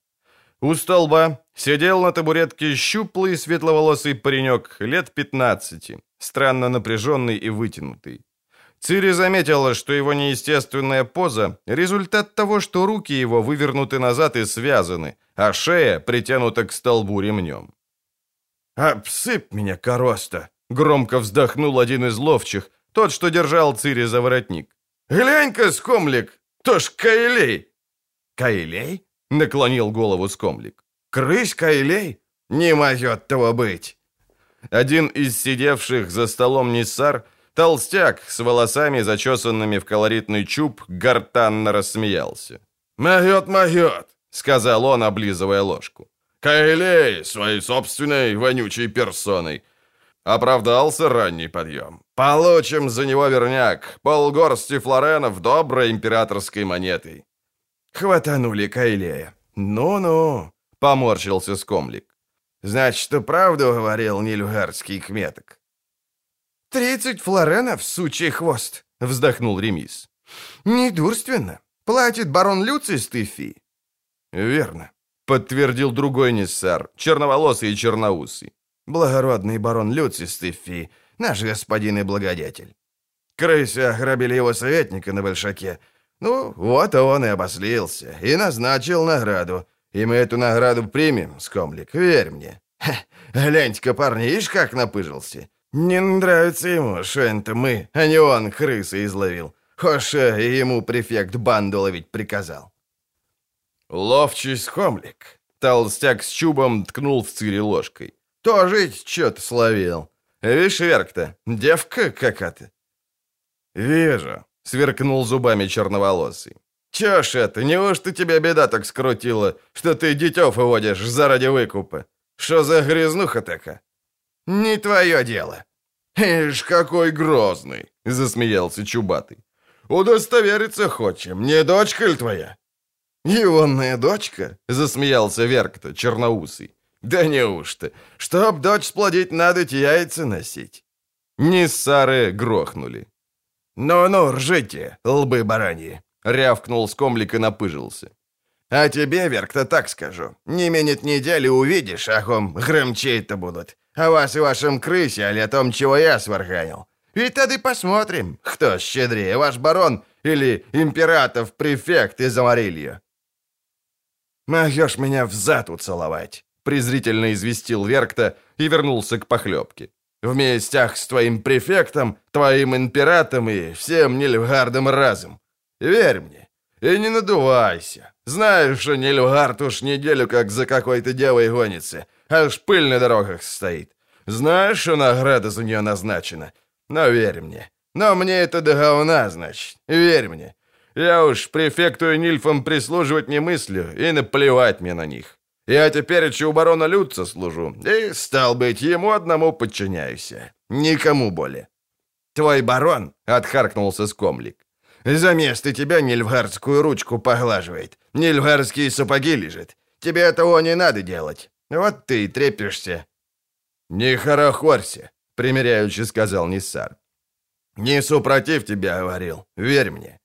У столба сидел на табуретке щуплый светловолосый паренек лет 15, странно напряженный и вытянутый. Цири заметила, что его неестественная поза – результат того, что руки его вывернуты назад и связаны, а шея притянута к столбу ремнем. «Обсыпь меня, короста!» – громко вздохнул один из ловчих, тот, что держал Цири за воротник. «Глянь-ка, скомлик, то ж Кайлей!» «Кайлей?» — наклонил голову скомлик. «Крысь Кайлей? Не может того быть!» Один из сидевших за столом Ниссар, толстяк с волосами, зачесанными в колоритный чуб, гортанно рассмеялся. «Могет, могет!» — сказал он, облизывая ложку. «Кайлей своей собственной вонючей персоной. Оправдался ранний подъем. Получим за него верняк. Полгорсти флоренов доброй императорской монетой. Хватанули Кайлея. Ну-ну, поморщился скомлик. Значит, что правду говорил нильгарский кметок. «Тридцать флоренов, сучий хвост!» — вздохнул Ремис. «Недурственно. Платит барон Люций Стефи». «Верно», — подтвердил другой Ниссар, черноволосый и черноусый благородный барон Люций Стефи, наш господин и благодетель. Крысы ограбили его советника на Большаке. Ну, вот он и обослился, и назначил награду. И мы эту награду примем, скомлик, верь мне. Гляньте-ка, парни, ишь как напыжился. Не нравится ему, что это мы, а не он крысы изловил. Хоша и ему префект банду ловить приказал. Ловчий скомлик. Толстяк с чубом ткнул в цири ложкой. Тоже что-то словил. Видишь, Верк-то, девка какая-то. Вижу, сверкнул зубами черноволосый. Чё ж это, неужто тебя беда так скрутила, что ты детёв выводишь заради выкупа? Что за грязнуха такая? Не твое дело. Ишь, какой грозный, засмеялся Чубатый. Удостовериться хочем, не дочка ли твоя? Ионная дочка, засмеялся Верк-то, черноусый. Да неужто? Чтоб дочь сплодить, надо яйца носить. Ниссары грохнули. «Ну-ну, ржите, лбы бараньи!» — рявкнул скомлик и напыжился. «А тебе, Верк-то так скажу. Не минет недели увидишь, ахом, громчей-то будут. О вас и вашем крысе, а о том, чего я сварганил. Ведь тогда посмотрим, кто щедрее, ваш барон или императов префект из Амарилья. Могешь меня в зад уцеловать презрительно известил Веркта и вернулся к похлебке. В местях с твоим префектом, твоим императом и всем Нильфгардом разом. Верь мне. И не надувайся. Знаешь, что Нильфгард уж неделю как за какой-то девой гонится, аж пыль на дорогах стоит. Знаешь, что награда за нее назначена? Но верь мне. Но мне это до говна, значит. Верь мне. Я уж префекту и Нильфам прислуживать не мыслю, и наплевать мне на них. Я теперь у барона Люца служу, и, стал быть, ему одному подчиняюсь. Никому более. Твой барон, — отхаркнулся скомлик, — за место тебя нильфгардскую ручку поглаживает, нильфгардские сапоги лежит. Тебе этого не надо делать. Вот ты и трепишься. Не хорохорься, — примиряючи сказал Ниссар. Не супротив тебя говорил, верь мне.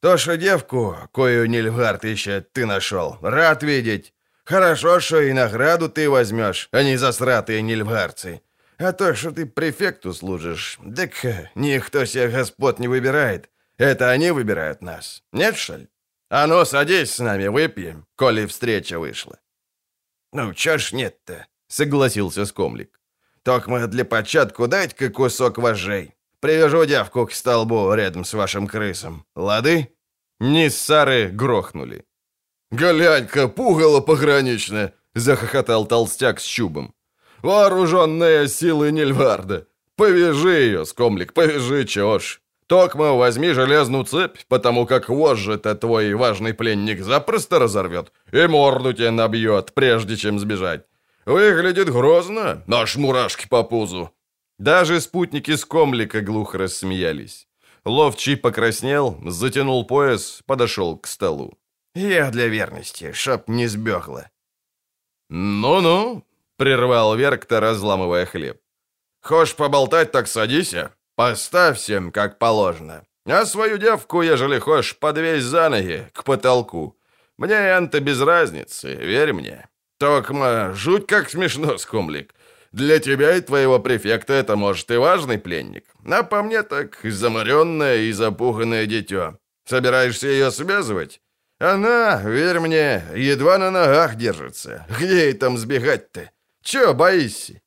То, что девку, кою Нильфгард ищет, ты нашел, рад видеть. Хорошо, что и награду ты возьмешь, а не засратые нильфгарцы. А то, что ты префекту служишь, так никто себе господ не выбирает. Это они выбирают нас. Нет, что ли? А ну, садись с нами, выпьем, коли встреча вышла. Ну, чё ж нет-то, согласился Скомлик. Токма для початку дать-ка кусок вожей. Привяжу девку к столбу рядом с вашим крысом. Лады?» Ниссары грохнули. «Глянь-ка, пугало пограничное!» — захохотал толстяк с чубом. «Вооруженная силы Нильварда! Повяжи ее, скомлик, повяжи, чего ж! Токма возьми железную цепь, потому как вожжи-то твой важный пленник запросто разорвет и морду тебе набьет, прежде чем сбежать. Выглядит грозно, наш мурашки по пузу. Даже спутники скомлика глухо рассмеялись. Ловчий покраснел, затянул пояс, подошел к столу. «Я для верности, чтоб не сбегло». «Ну-ну», — прервал Веркта, разламывая хлеб. «Хошь поболтать, так садися. Поставь всем, как положено. А свою девку, ежели хошь, подвесь за ноги, к потолку. Мне это без разницы, верь мне. Токма, жуть как смешно, скумлик. Для тебя и твоего префекта это, может, и важный пленник. А по мне так заморенное и запуганное дитё. Собираешься ее связывать? Она, верь мне, едва на ногах держится. Где ей там сбегать-то? Чё боишься?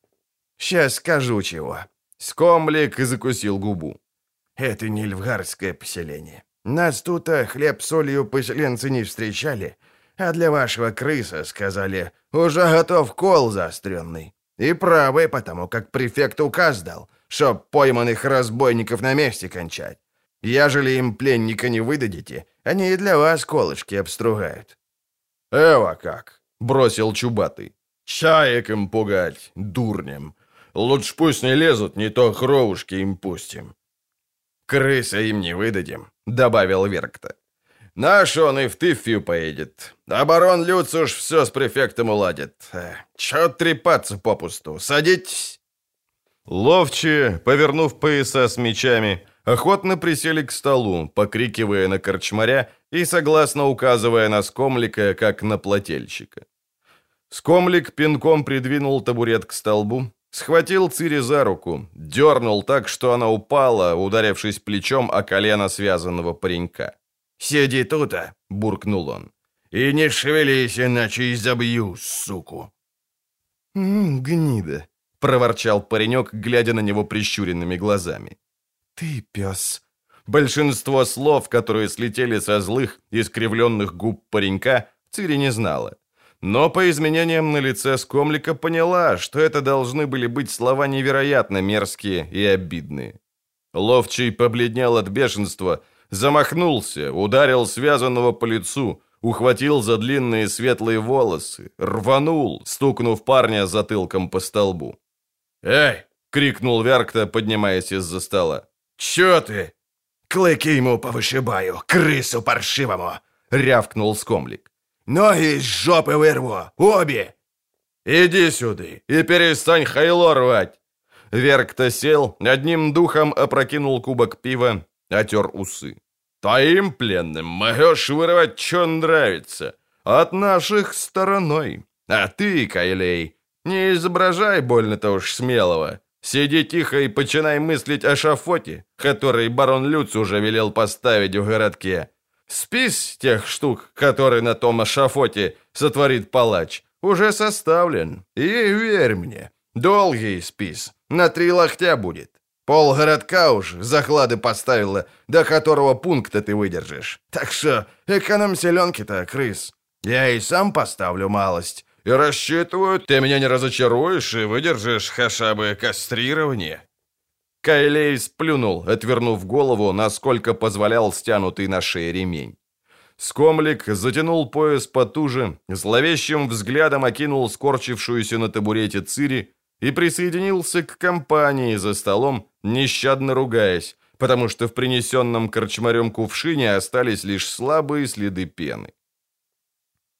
Сейчас скажу чего. Скомлик закусил губу. Это не львгарское поселение. Нас тут а, хлеб солью поселенцы не встречали, а для вашего крыса, сказали, уже готов кол заостренный. И правы, потому как префект указ дал, чтоб пойманных разбойников на месте кончать. Ежели им пленника не выдадите, они и для вас колышки обстругают». «Эва как!» — бросил Чубатый. «Чаек им пугать, дурнем. Лучше пусть не лезут, не то кровушки им пустим». «Крыса им не выдадим», — добавил Веркта. Наш он и в Тыфью поедет. А барон Люц уж все с префектом уладит. Чё трепаться попусту? Садитесь!» Ловчие, повернув пояса с мечами, охотно присели к столу, покрикивая на корчмаря и согласно указывая на скомлика, как на плательщика. Скомлик пинком придвинул табурет к столбу, схватил Цири за руку, дернул так, что она упала, ударившись плечом о колено связанного паренька. «Сиди тут, а!» — буркнул он. «И не шевелись, иначе изобью, суку!» «М гнида!» — проворчал паренек, глядя на него прищуренными глазами. «Ты пес!» Большинство слов, которые слетели со злых, искривленных губ паренька, Цири не знала. Но по изменениям на лице Скомлика поняла, что это должны были быть слова невероятно мерзкие и обидные. Ловчий побледнел от бешенства, замахнулся, ударил связанного по лицу, ухватил за длинные светлые волосы, рванул, стукнув парня затылком по столбу. «Эй!» — крикнул Вяркта, поднимаясь из-за стола. «Чё ты?» «Клыки ему повышибаю, крысу паршивому!» — рявкнул скомлик. «Ноги из жопы вырву, обе!» «Иди сюда и перестань хайло рвать!» Веркта сел, одним духом опрокинул кубок пива, Отер усы. «Твоим пленным можешь вырывать, что нравится. От наших стороной. А ты, Кайлей, не изображай больно-то уж смелого. Сиди тихо и починай мыслить о шафоте, который барон Люц уже велел поставить в городке. Спис тех штук, которые на том шафоте сотворит палач, уже составлен. И верь мне, Долгий спис, на три локтя будет. Пол городка уж заклады поставила, до которого пункта ты выдержишь. Так что эконом селенки-то, крыс. Я и сам поставлю малость. И рассчитываю, ты меня не разочаруешь и выдержишь хотя бы кастрирование». Кайлей сплюнул, отвернув голову, насколько позволял стянутый на шее ремень. Скомлик затянул пояс потуже, зловещим взглядом окинул скорчившуюся на табурете Цири и присоединился к компании за столом, нещадно ругаясь, потому что в принесенном корчмарем кувшине остались лишь слабые следы пены.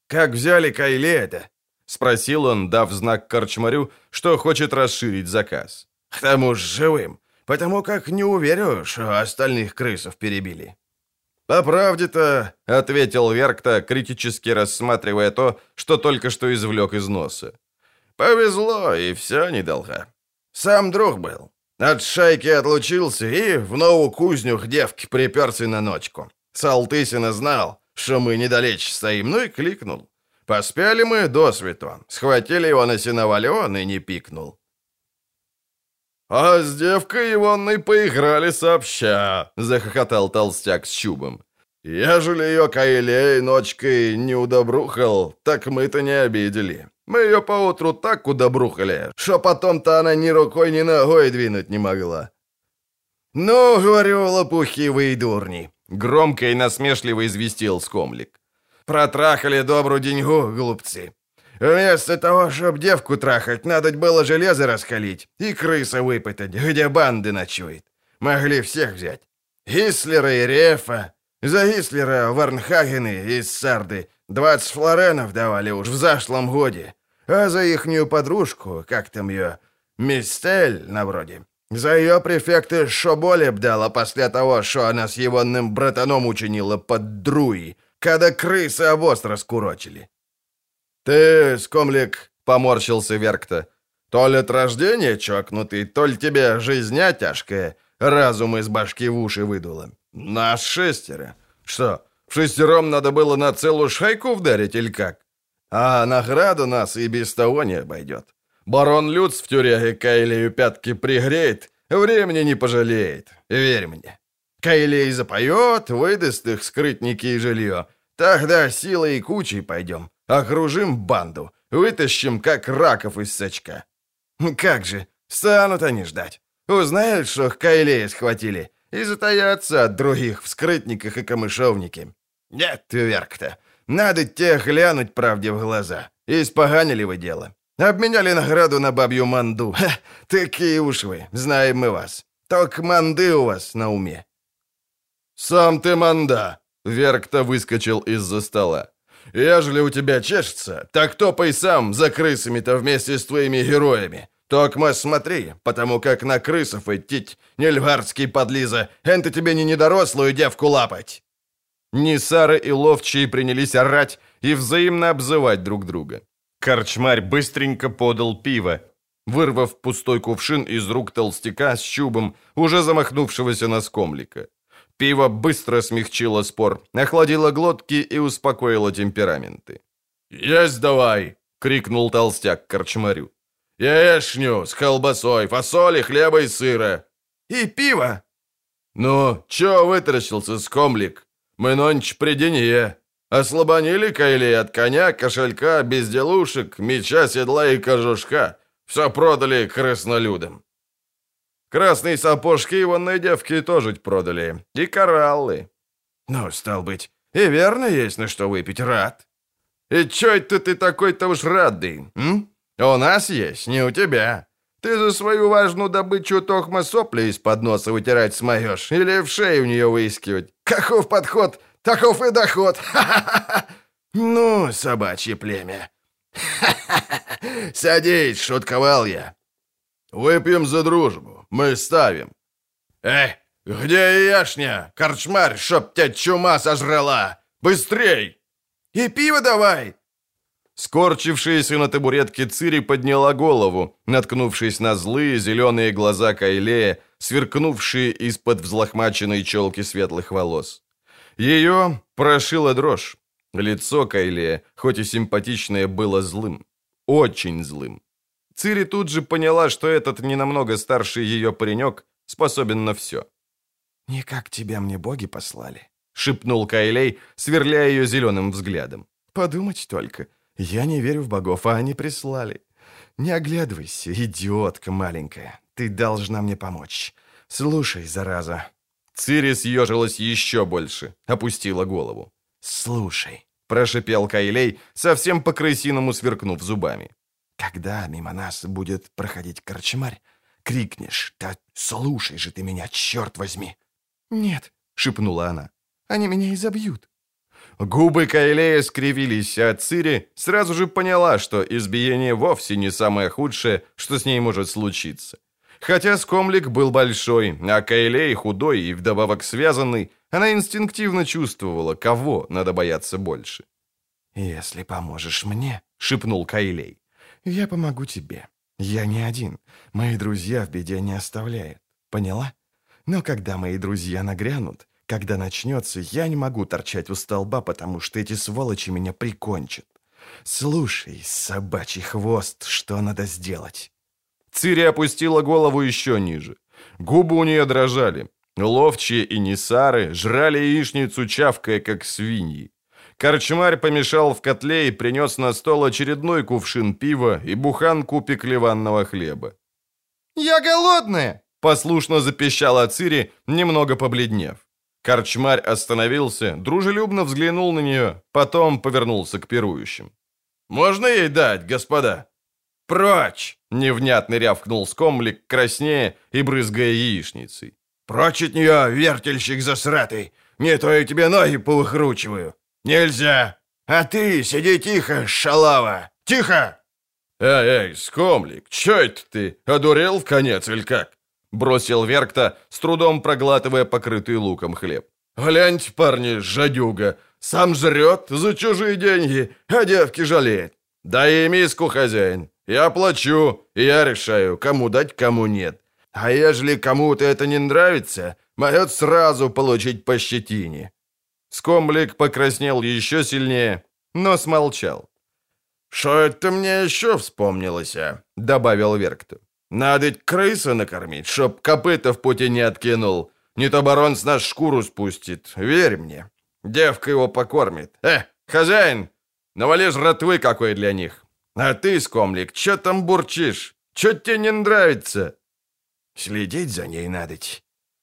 «Как взяли Кайлета?» — спросил он, дав знак корчмарю, что хочет расширить заказ. «К тому ж живым, потому как не уверю, что остальных крысов перебили». «По правде-то», — ответил Веркта, критически рассматривая то, что только что извлек из носа. «Повезло, и все недолго. Сам друг был. От шайки отлучился и в новую кузню к девке приперся на ночку. Салтысина знал, что мы недалече стоим, ну и кликнул. Поспели мы до свету. Схватили его на сеновале, он и не пикнул. «А с девкой Ивонной поиграли сообща», — захохотал толстяк с чубом. «Ежели ее Каилей ночкой не удобрухал, так мы-то не обидели. Мы ее поутру так удобрухали, что потом-то она ни рукой, ни ногой двинуть не могла». «Ну, говорю, лопухи вы и дурни», — громко и насмешливо известил Скомлик. «Протрахали добрую деньгу, глупцы. Вместо того, чтобы девку трахать, надо было железо раскалить и крыса выпытать, где банды ночует. Могли всех взять. Гислера и Рефа. За Гислера Варнхагены из Сарды 20 флоренов давали уж в зашлом годе. А за ихнюю подружку, как там ее, Мистель, на вроде, за ее префекты более бдала после того, что она с егонным братаном учинила под Друи, когда крысы обоз раскурочили. «Ты, скомлик», — поморщился Веркта, — «то ли от рождения чокнутый, то ли тебе жизня тяжкая, разум из башки в уши выдуло. Нас шестеро. Что, в шестером надо было на целую шайку вдарить или как? А награду нас и без того не обойдет. Барон Люц в тюряге Кайлею пятки пригреет, времени не пожалеет, верь мне. Кайлей запоет, выдаст их скрытники и жилье. Тогда силой и кучей пойдем. Окружим банду, вытащим, как раков из сачка. Как же, станут они ждать. Узнают, что Кайлея схватили, и затаятся от других в скрытниках и камышовнике. Нет, Верк-то, надо те глянуть правде в глаза. Испоганили вы дело. Обменяли награду на бабью манду. Ха, такие уж вы, знаем мы вас. Только манды у вас на уме. «Сам ты манда!» Верк-то выскочил из-за стола. Ежели у тебя чешется, так топай сам за крысами-то вместе с твоими героями. Токма смотри, потому как на крысов идти, нельгарский подлиза, энто тебе не недорослую девку лапать!» Нисары и Ловчие принялись орать и взаимно обзывать друг друга. Корчмарь быстренько подал пиво, вырвав пустой кувшин из рук толстяка с чубом, уже замахнувшегося на скомлика. Пиво быстро смягчило спор, охладило глотки и успокоило темпераменты. «Есть давай!» — крикнул толстяк корчмарю. «Яешню с колбасой, фасоли, хлеба и сыра!» «И пиво!» «Ну, чё вытаращился, скомлик? Мы нонч при денье. Ослабонили кайли от коня, кошелька, безделушек, меча, седла и кожушка. Все продали краснолюдам. Красные сапожки ивонной девки тоже продали. И кораллы. Ну, стал быть, и верно есть на что выпить, рад. И чё это ты такой-то уж радый, м? У нас есть, не у тебя. Ты за свою важную добычу тохма сопли из-под носа вытирать смоешь или в шею в нее выискивать. Каков подход, таков и доход. Ха-ха-ха! [laughs] Ну, собачье племя. Ха-ха-ха! [laughs] Садись, шутковал я. Выпьем за дружбу. Мы ставим». «Эй, где яшня? Корчмарь, чтоб тебя чума сожрала! Быстрей!» «И пиво давай!» Скорчившаяся на табуретке Цири подняла голову, наткнувшись на злые зеленые глаза Кайлея, сверкнувшие из-под взлохмаченной челки светлых волос. Ее прошила дрожь. Лицо Кайлея, хоть и симпатичное, было злым. Очень злым. Цири тут же поняла, что этот не намного старший ее паренек способен на все. «Не как тебя мне боги послали», — шепнул Кайлей, сверляя ее зеленым взглядом. «Подумать только, я не верю в богов, а они прислали. Не оглядывайся, идиотка маленькая, ты должна мне помочь. Слушай, зараза». Цири съежилась еще больше, опустила голову. «Слушай», — прошипел Кайлей, совсем по-крысиному сверкнув зубами. «Когда мимо нас будет проходить корчмарь, крикнешь, да слушай же ты меня, черт возьми!» «Нет», — шепнула она, — «они меня изобьют». Губы Кайлея скривились, а Цири сразу же поняла, что избиение вовсе не самое худшее, что с ней может случиться. Хотя скомлик был большой, а Кайлей худой и вдобавок связанный, она инстинктивно чувствовала, кого надо бояться больше. «Если поможешь мне», — шепнул Кайлей, — «я помогу тебе. Я не один. Мои друзья в беде не оставляют. Поняла? Но когда мои друзья нагрянут, когда начнется, я не могу торчать у столба, потому что эти сволочи меня прикончат. Слушай, собачий хвост, что надо сделать?» Цири опустила голову еще ниже. Губы у нее дрожали. Ловчие и несары жрали яичницу, чавкая, как свиньи. Корчмарь помешал в котле и принес на стол очередной кувшин пива и буханку пеклеванного хлеба. «Я голодная!» — послушно запищала Цири, немного побледнев. Корчмарь остановился, дружелюбно взглянул на нее, потом повернулся к пирующим. «Можно ей дать, господа?» «Прочь!» — невнятно рявкнул скомлик, краснея и брызгая яичницей. «Прочь от нее, вертельщик засратый! Не то я тебе ноги повыхручиваю! Нельзя! А ты сиди тихо, шалава! Тихо!» «Эй, эй, скомлик, чё это ты? Одурел в конец или как?» Бросил Веркта, с трудом проглатывая покрытый луком хлеб. «Гляньте, парни, жадюга, сам жрет за чужие деньги, а девки жалеет. Дай ей миску, хозяин, я плачу, и я решаю, кому дать, кому нет. А ежели кому-то это не нравится, могет сразу получить по щетине». Скомлик покраснел еще сильнее, но смолчал. «Что это мне еще вспомнилось, а?» — добавил Веркту. «Надо крыса накормить, чтоб копыта в пути не откинул. Не то барон с нас шкуру спустит, верь мне. Девка его покормит. Э, хозяин, навали жратвы какой для них. А ты, скомлик, что там бурчишь? Что тебе не нравится?» «Следить за ней надо.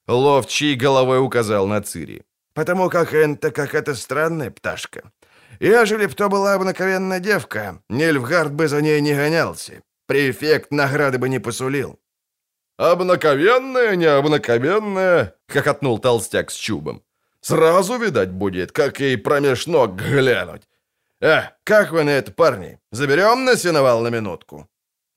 Ловчий головой указал на Цири. «Потому как это какая-то странная пташка. Ежели б то была обыкновенная девка, Нильфгард бы за ней не гонялся. Префект награды бы не посулил». «Обнаковенная, не обнаковенная», — хохотнул толстяк с чубом. «Сразу, видать, будет, как ей промеж ног глянуть. «Э, как вы на это, парни? Заберем на сеновал на минутку?»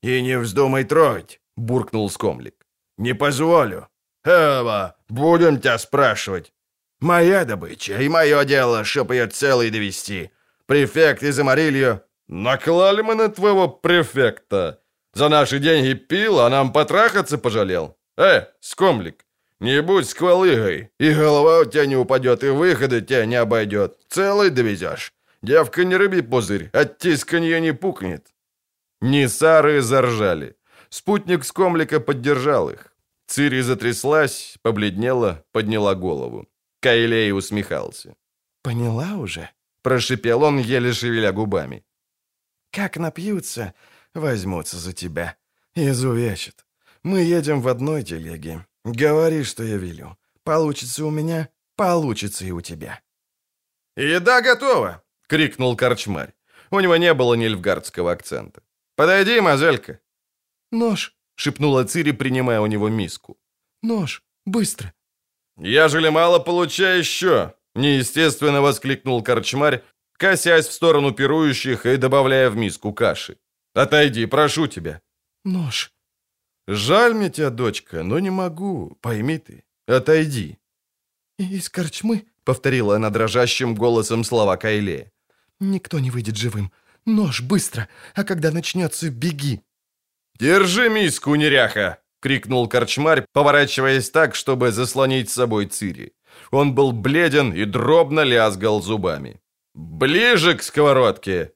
«И не вздумай трогать», — буркнул скомлик. «Не позволю». «Эва, будем тебя спрашивать». «Моя добыча, и мое дело, чтоб ее целой довести. Префект из Амарильо...» «Наклали мы на твоего префекта. За наши деньги пил, а нам потрахаться пожалел. Э, скомлик, не будь сквалыгой, и голова у тебя не упадет, и выхода тебя не обойдет. Целый довезешь. Девка не рыбий пузырь, от не пукнет». Несары заржали. Спутник Скомлика поддержал их. Цири затряслась, побледнела, подняла голову. Кайлей усмехался. «Поняла уже?» – прошипел он, еле шевеля губами. «Как напьются, возьмутся за тебя. Изувечат. Мы едем в одной телеге. Говори, что я велю. Получится у меня, получится и у тебя». «Еда готова!» — крикнул корчмарь. У него не было нильфгардского акцента. «Подойди, мазелька!» «Нож!» — шепнула Цири, принимая у него миску. «Нож! Быстро!» «Я же ли мало получаю еще!» — неестественно воскликнул корчмарь, косясь в сторону пирующих и добавляя в миску каши. «Отойди, прошу тебя!» «Нож!» «Жаль мне тебя, дочка, но не могу, пойми ты. Отойди!» «Из корчмы?» — повторила она дрожащим голосом слова Кайлея. «Никто не выйдет живым. Нож, быстро! А когда начнется, беги!» «Держи миску, неряха!» — крикнул корчмарь, поворачиваясь так, чтобы заслонить с собой Цири. Он был бледен и дробно лязгал зубами. «Ближе к сковородке!»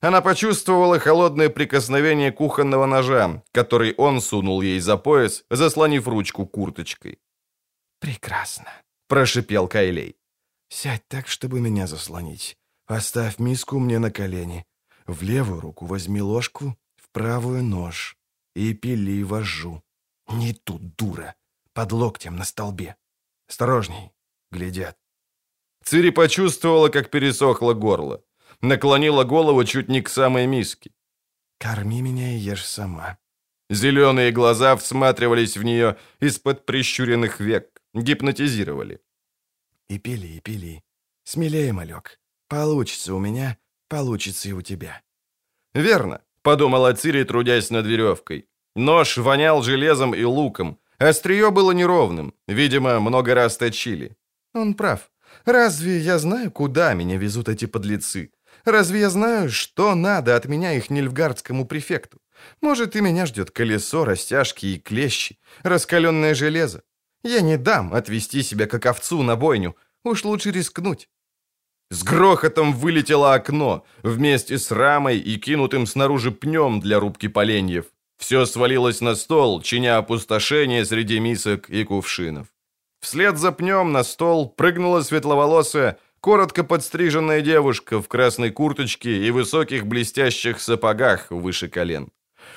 Она почувствовала холодное прикосновение кухонного ножа, который он сунул ей за пояс, заслонив ручку курточкой. «Прекрасно», — прошипел Кайлей. «Сядь так, чтобы меня заслонить. Поставь миску мне на колени. В левую руку возьми ложку, в правую нож. И пили вожу. Не тут, дура. Под локтем на столбе. Осторожней, глядят». Цири почувствовала, как пересохло горло наклонила голову чуть не к самой миске. «Корми меня и ешь сама». Зеленые глаза всматривались в нее из-под прищуренных век, гипнотизировали. «И пили, и пили. Смелее, малек. Получится у меня, получится и у тебя». «Верно», — подумала Цири, трудясь над веревкой. Нож вонял железом и луком. Острие было неровным. Видимо, много раз точили. Он прав. Разве я знаю, куда меня везут эти подлецы? Разве я знаю, что надо от меня их нильфгардскому префекту? Может, и меня ждет колесо, растяжки и клещи, раскаленное железо. Я не дам отвести себя как овцу на бойню, уж лучше рискнуть. С грохотом вылетело окно, вместе с рамой и кинутым снаружи пнем для рубки поленьев. Все свалилось на стол, чиня опустошение среди мисок и кувшинов. Вслед за пнем на стол прыгнула светловолосая, коротко подстриженная девушка в красной курточке и высоких блестящих сапогах выше колен.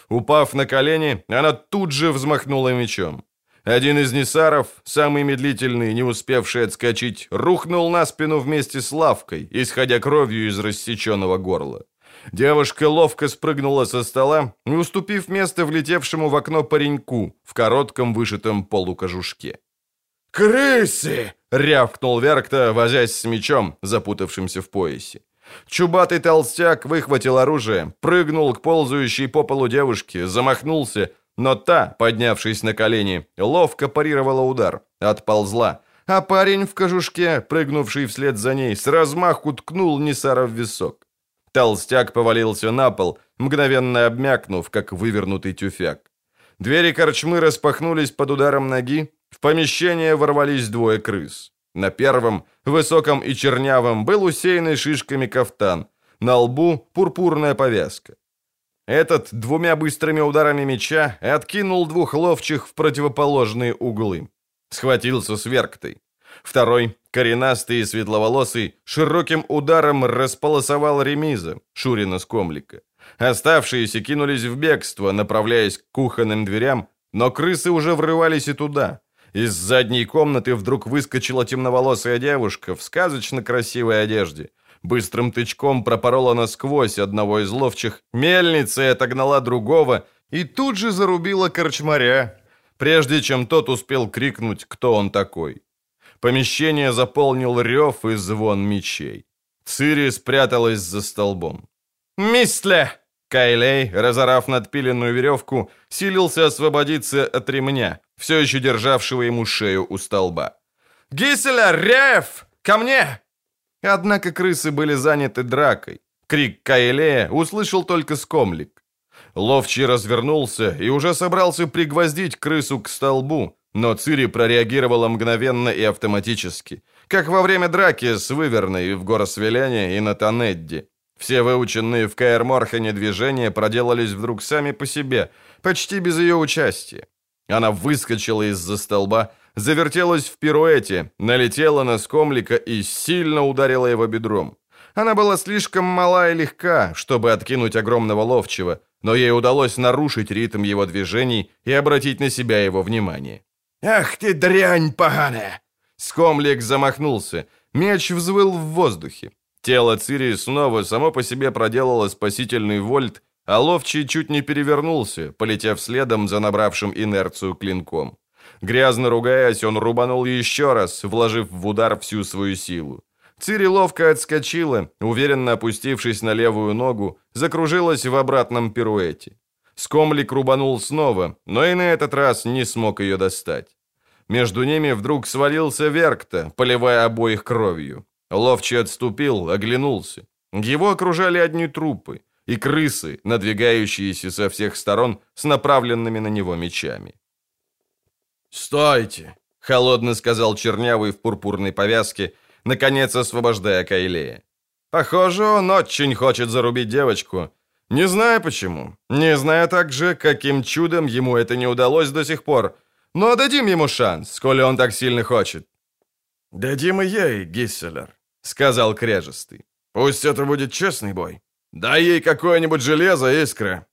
Упав на колени, она тут же взмахнула мечом. Один из несаров, самый медлительный, не успевший отскочить, рухнул на спину вместе с лавкой, исходя кровью из рассеченного горла. Девушка ловко спрыгнула со стола, уступив место влетевшему в окно пареньку в коротком вышитом полукожушке. «Крысы!» — рявкнул Веркта, возясь с мечом, запутавшимся в поясе. Чубатый толстяк выхватил оружие, прыгнул к ползающей по полу девушке, замахнулся, но та, поднявшись на колени, ловко парировала удар, отползла, а парень в кожушке, прыгнувший вслед за ней, с размаху ткнул Несара в висок. Толстяк повалился на пол, мгновенно обмякнув, как вывернутый тюфяк. Двери корчмы распахнулись под ударом ноги, в помещение ворвались двое крыс. На первом, высоком и чернявом, был усеянный шишками кафтан, на лбу пурпурная повязка. Этот двумя быстрыми ударами меча откинул двух ловчих в противоположные углы. Схватился с верктой. Второй, коренастый и светловолосый, широким ударом располосовал ремиза, Шурина скомлика. Оставшиеся кинулись в бегство, направляясь к кухонным дверям, но крысы уже врывались и туда. Из задней комнаты вдруг выскочила темноволосая девушка в сказочно красивой одежде. Быстрым тычком пропорола насквозь одного из ловчих, мельницей отогнала другого и тут же зарубила корчмаря, прежде чем тот успел крикнуть, кто он такой. Помещение заполнил рев и звон мечей. Цири спряталась за столбом. «Мистле!» Кайлей, разорав надпиленную веревку, силился освободиться от ремня, все еще державшего ему шею у столба. «Гиселя, рев! Ко мне!» Однако крысы были заняты дракой. Крик Кайлея услышал только скомлик. Ловчий развернулся и уже собрался пригвоздить крысу к столбу, но Цири прореагировала мгновенно и автоматически, как во время драки с Выверной в Горосвеляне и на Танедди. Все выученные в Каэр-Морхене движения проделались вдруг сами по себе, почти без ее участия. Она выскочила из-за столба, завертелась в пируэте, налетела на скомлика и сильно ударила его бедром. Она была слишком мала и легка, чтобы откинуть огромного ловчего, но ей удалось нарушить ритм его движений и обратить на себя его внимание. «Ах ты дрянь поганая!» Скомлик замахнулся. Меч взвыл в воздухе. Тело Цири снова само по себе проделало спасительный вольт, а ловчий чуть не перевернулся, полетев следом за набравшим инерцию клинком. Грязно ругаясь, он рубанул еще раз, вложив в удар всю свою силу. Цири ловко отскочила, уверенно опустившись на левую ногу, закружилась в обратном пируэте. Скомлик рубанул снова, но и на этот раз не смог ее достать. Между ними вдруг свалился Веркта, поливая обоих кровью. Ловчий отступил, оглянулся. Его окружали одни трупы и крысы, надвигающиеся со всех сторон с направленными на него мечами. «Стойте!» — холодно сказал чернявый в пурпурной повязке, наконец освобождая Кайлея. Похоже, он очень хочет зарубить девочку. Не знаю почему. Не знаю также, каким чудом ему это не удалось до сих пор. Но дадим ему шанс, коли он так сильно хочет. «Дадим и ей, Гисселер», — сказал крежестый. «Пусть это будет честный бой. Дай ей какое-нибудь железо, искра».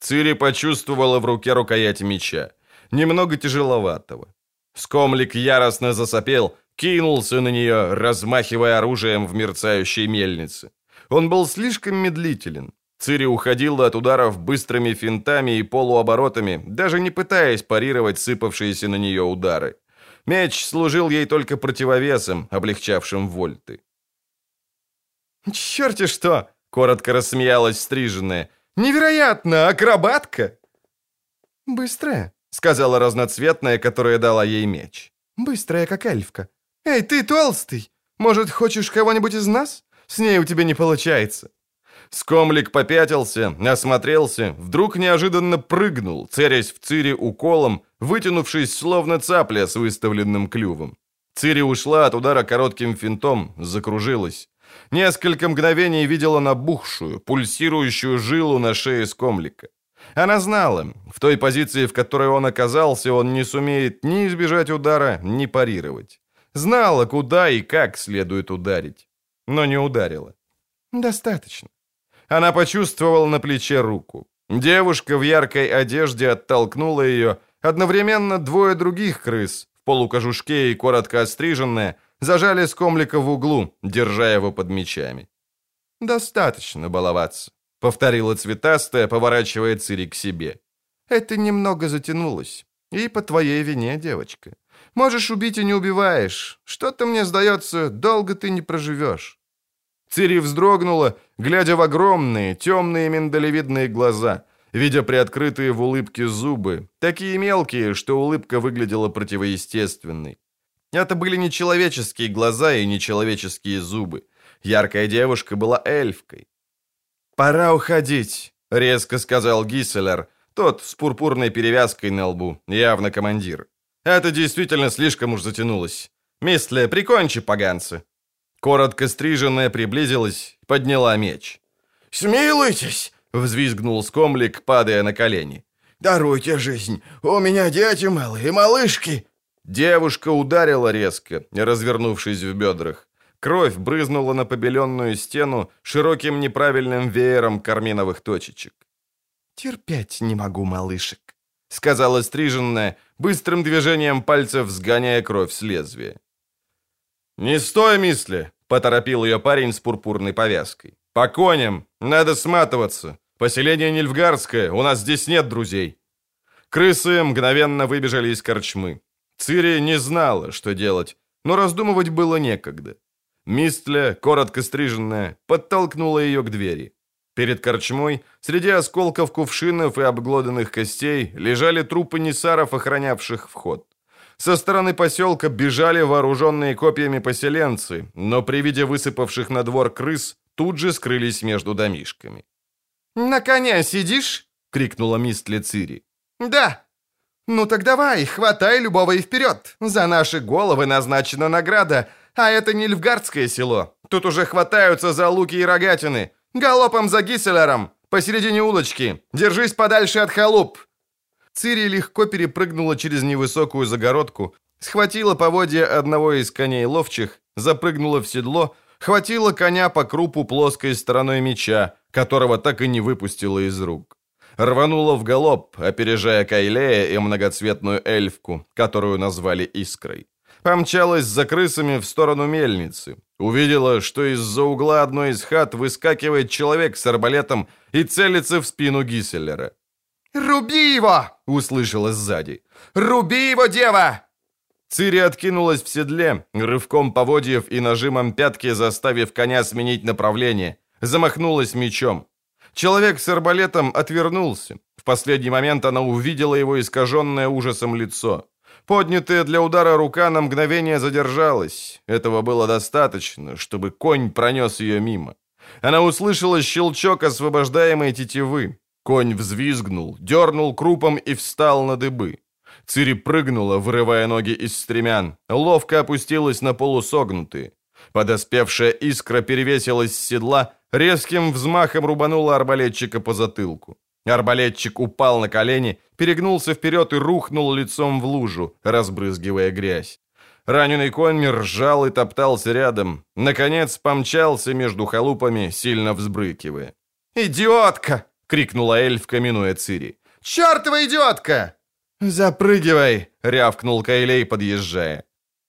Цири почувствовала в руке рукоять меча. Немного тяжеловатого. Скомлик яростно засопел, кинулся на нее, размахивая оружием в мерцающей мельнице. Он был слишком медлителен. Цири уходила от ударов быстрыми финтами и полуоборотами, даже не пытаясь парировать сыпавшиеся на нее удары. Меч служил ей только противовесом, облегчавшим вольты. «Черти что!» — коротко рассмеялась стриженная. «Невероятно! Акробатка!» «Быстрая», — сказала разноцветная, которая дала ей меч. «Быстрая, как эльфка. Эй, ты толстый! Может, хочешь кого-нибудь из нас? С ней у тебя не получается». Скомлик попятился, осмотрелся, вдруг неожиданно прыгнул, целясь в Цири уколом, вытянувшись, словно цапля с выставленным клювом. Цири ушла от удара коротким финтом, закружилась. Несколько мгновений видела набухшую, пульсирующую жилу на шее Скомлика. Она знала, в той позиции, в которой он оказался, он не сумеет ни избежать удара, ни парировать. Знала, куда и как следует ударить, но не ударила. Достаточно. Она почувствовала на плече руку. Девушка в яркой одежде оттолкнула ее. Одновременно двое других крыс, в полукожушке и коротко остриженные, зажали скомлика в углу, держа его под мечами. «Достаточно баловаться», — повторила цветастая, поворачивая Цири к себе. «Это немного затянулось. И по твоей вине, девочка. Можешь убить и не убиваешь. Что-то, мне сдается, долго ты не проживешь». Цири вздрогнула, глядя в огромные, темные миндалевидные глаза, видя приоткрытые в улыбке зубы, такие мелкие, что улыбка выглядела противоестественной. Это были нечеловеческие глаза и нечеловеческие зубы. Яркая девушка была эльфкой. «Пора уходить», — резко сказал Гисселер, тот с пурпурной перевязкой на лбу, явно командир. «Это действительно слишком уж затянулось. Мистле, прикончи поганцы». Коротко стриженная приблизилась, подняла меч. «Смилуйтесь!» — взвизгнул скомлик, падая на колени. «Даруйте жизнь! У меня дети малые, малышки!» Девушка ударила резко, развернувшись в бедрах. Кровь брызнула на побеленную стену широким неправильным веером карминовых точечек. «Терпеть не могу, малышек», — сказала стриженная, быстрым движением пальцев сгоняя кровь с лезвия. «Не стой, мисли!» — поторопил ее парень с пурпурной повязкой. «По коням! Надо сматываться! Поселение Нильфгарское, у нас здесь нет друзей!» Крысы мгновенно выбежали из корчмы. Цири не знала, что делать, но раздумывать было некогда. Мистля, коротко стриженная, подтолкнула ее к двери. Перед корчмой, среди осколков кувшинов и обглоданных костей, лежали трупы несаров, охранявших вход. Со стороны поселка бежали вооруженные копьями поселенцы, но при виде высыпавших на двор крыс тут же скрылись между домишками. «На коня сидишь?» — крикнула мистля Цири. «Да», «Ну так давай, хватай любого и вперед! За наши головы назначена награда, а это не Льфгардское село. Тут уже хватаются за луки и рогатины. Галопом за Гисселером, посередине улочки. Держись подальше от халуп!» Цири легко перепрыгнула через невысокую загородку, схватила поводья одного из коней ловчих, запрыгнула в седло, хватила коня по крупу плоской стороной меча, которого так и не выпустила из рук рванула в галоп, опережая Кайлея и многоцветную эльфку, которую назвали Искрой. Помчалась за крысами в сторону мельницы. Увидела, что из-за угла одной из хат выскакивает человек с арбалетом и целится в спину Гисселера. «Руби его!» — услышала сзади. «Руби его, дева!» Цири откинулась в седле, рывком поводьев и нажимом пятки заставив коня сменить направление. Замахнулась мечом. Человек с арбалетом отвернулся. В последний момент она увидела его искаженное ужасом лицо. Поднятая для удара рука на мгновение задержалась. Этого было достаточно, чтобы конь пронес ее мимо. Она услышала щелчок освобождаемой тетивы. Конь взвизгнул, дернул крупом и встал на дыбы. Цири прыгнула, вырывая ноги из стремян, ловко опустилась на полусогнутые. Подоспевшая искра перевесилась с седла, резким взмахом рубанула арбалетчика по затылку. Арбалетчик упал на колени, перегнулся вперед и рухнул лицом в лужу, разбрызгивая грязь. Раненый конь ржал и топтался рядом. Наконец помчался между халупами, сильно взбрыкивая. «Идиотка!» — крикнула эльфка, минуя Цири. «Чертова идиотка!» «Запрыгивай!» — рявкнул Кайлей, подъезжая.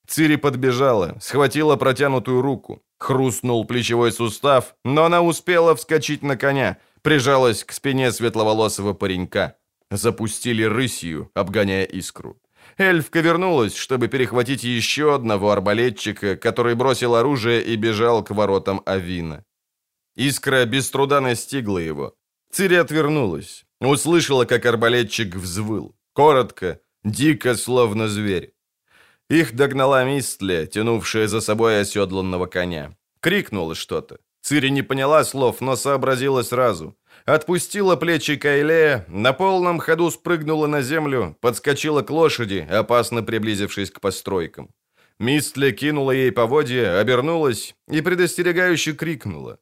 Цири подбежала, схватила протянутую руку. Хрустнул плечевой сустав, но она успела вскочить на коня, прижалась к спине светловолосого паренька. Запустили рысью, обгоняя искру. Эльфка вернулась, чтобы перехватить еще одного арбалетчика, который бросил оружие и бежал к воротам Авина. Искра без труда настигла его. Цири отвернулась. Услышала, как арбалетчик взвыл. Коротко, дико, словно зверь. Их догнала Мистле, тянувшая за собой оседланного коня. Крикнула что-то. Цири не поняла слов, но сообразила сразу. Отпустила плечи Кайлея, на полном ходу спрыгнула на землю, подскочила к лошади, опасно приблизившись к постройкам. Мистле кинула ей поводья, обернулась и предостерегающе крикнула.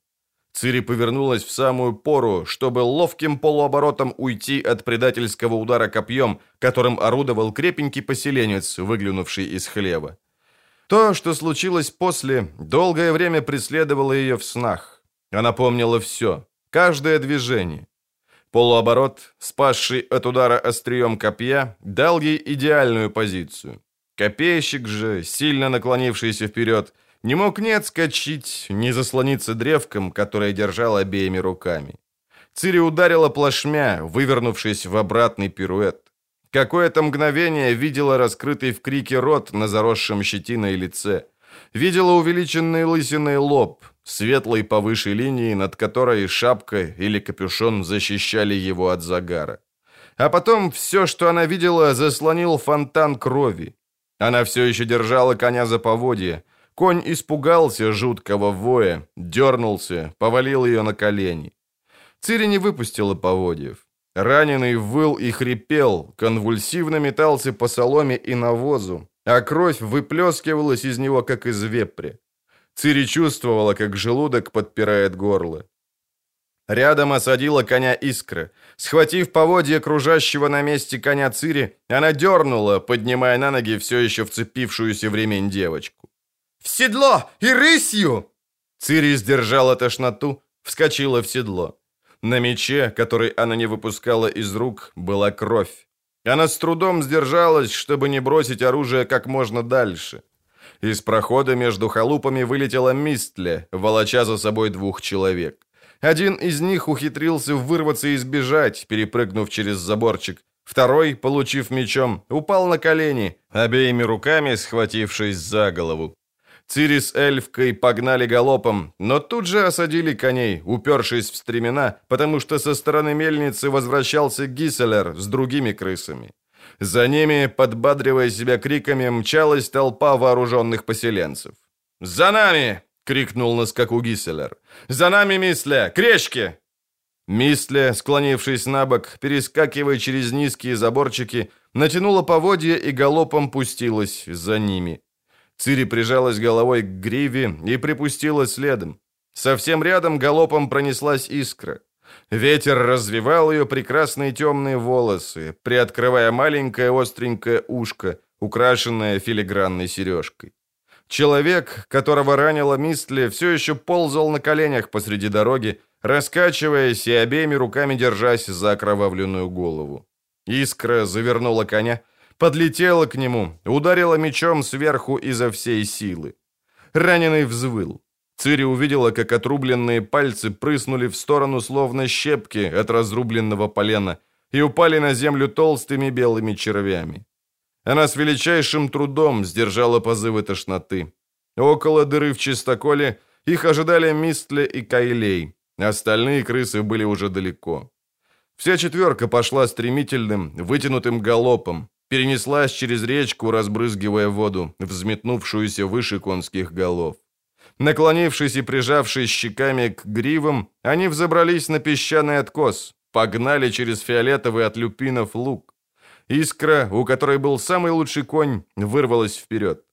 Цири повернулась в самую пору, чтобы ловким полуоборотом уйти от предательского удара копьем, которым орудовал крепенький поселенец, выглянувший из хлева. То, что случилось после, долгое время преследовало ее в снах. Она помнила все, каждое движение. Полуоборот, спасший от удара острием копья, дал ей идеальную позицию. Копейщик же, сильно наклонившийся вперед, не мог ни отскочить, ни заслониться древком, которое держал обеими руками. Цири ударила плашмя, вывернувшись в обратный пируэт. Какое-то мгновение видела раскрытый в крике рот на заросшем щетиной лице. Видела увеличенный лысиной лоб, светлый повыше линии, над которой шапка или капюшон защищали его от загара. А потом все, что она видела, заслонил фонтан крови. Она все еще держала коня за поводья, Конь испугался жуткого воя, дернулся, повалил ее на колени. Цири не выпустила поводьев. Раненый выл и хрипел, конвульсивно метался по соломе и навозу, а кровь выплескивалась из него, как из вепря. Цири чувствовала, как желудок подпирает горло. Рядом осадила коня искра. Схватив поводья кружащего на месте коня Цири, она дернула, поднимая на ноги все еще вцепившуюся в ремень девочку. «В седло и рысью!» Цири сдержала тошноту, вскочила в седло. На мече, который она не выпускала из рук, была кровь. Она с трудом сдержалась, чтобы не бросить оружие как можно дальше. Из прохода между халупами вылетела Мистле, волоча за собой двух человек. Один из них ухитрился вырваться и сбежать, перепрыгнув через заборчик. Второй, получив мечом, упал на колени, обеими руками схватившись за голову. Цири с эльфкой погнали галопом, но тут же осадили коней, упершись в стремена, потому что со стороны мельницы возвращался Гиселер с другими крысами. За ними, подбадривая себя криками, мчалась толпа вооруженных поселенцев. «За нами!» — крикнул на скаку Гиселер. «За нами, Мисля! Кречки!» Мисля, склонившись на бок, перескакивая через низкие заборчики, натянула поводья и галопом пустилась за ними. Цири прижалась головой к гриве и припустила следом. Совсем рядом галопом пронеслась искра. Ветер развивал ее прекрасные темные волосы, приоткрывая маленькое остренькое ушко, украшенное филигранной сережкой. Человек, которого ранила Мистли, все еще ползал на коленях посреди дороги, раскачиваясь и обеими руками держась за окровавленную голову. Искра завернула коня, подлетела к нему, ударила мечом сверху изо всей силы. Раненый взвыл. Цири увидела, как отрубленные пальцы прыснули в сторону словно щепки от разрубленного полена и упали на землю толстыми белыми червями. Она с величайшим трудом сдержала позывы тошноты. Около дыры в чистоколе их ожидали Мистле и Кайлей. Остальные крысы были уже далеко. Вся четверка пошла стремительным, вытянутым галопом, перенеслась через речку, разбрызгивая воду, взметнувшуюся выше конских голов. Наклонившись и прижавшись щеками к гривам, они взобрались на песчаный откос, погнали через фиолетовый от люпинов луг. Искра, у которой был самый лучший конь, вырвалась вперед.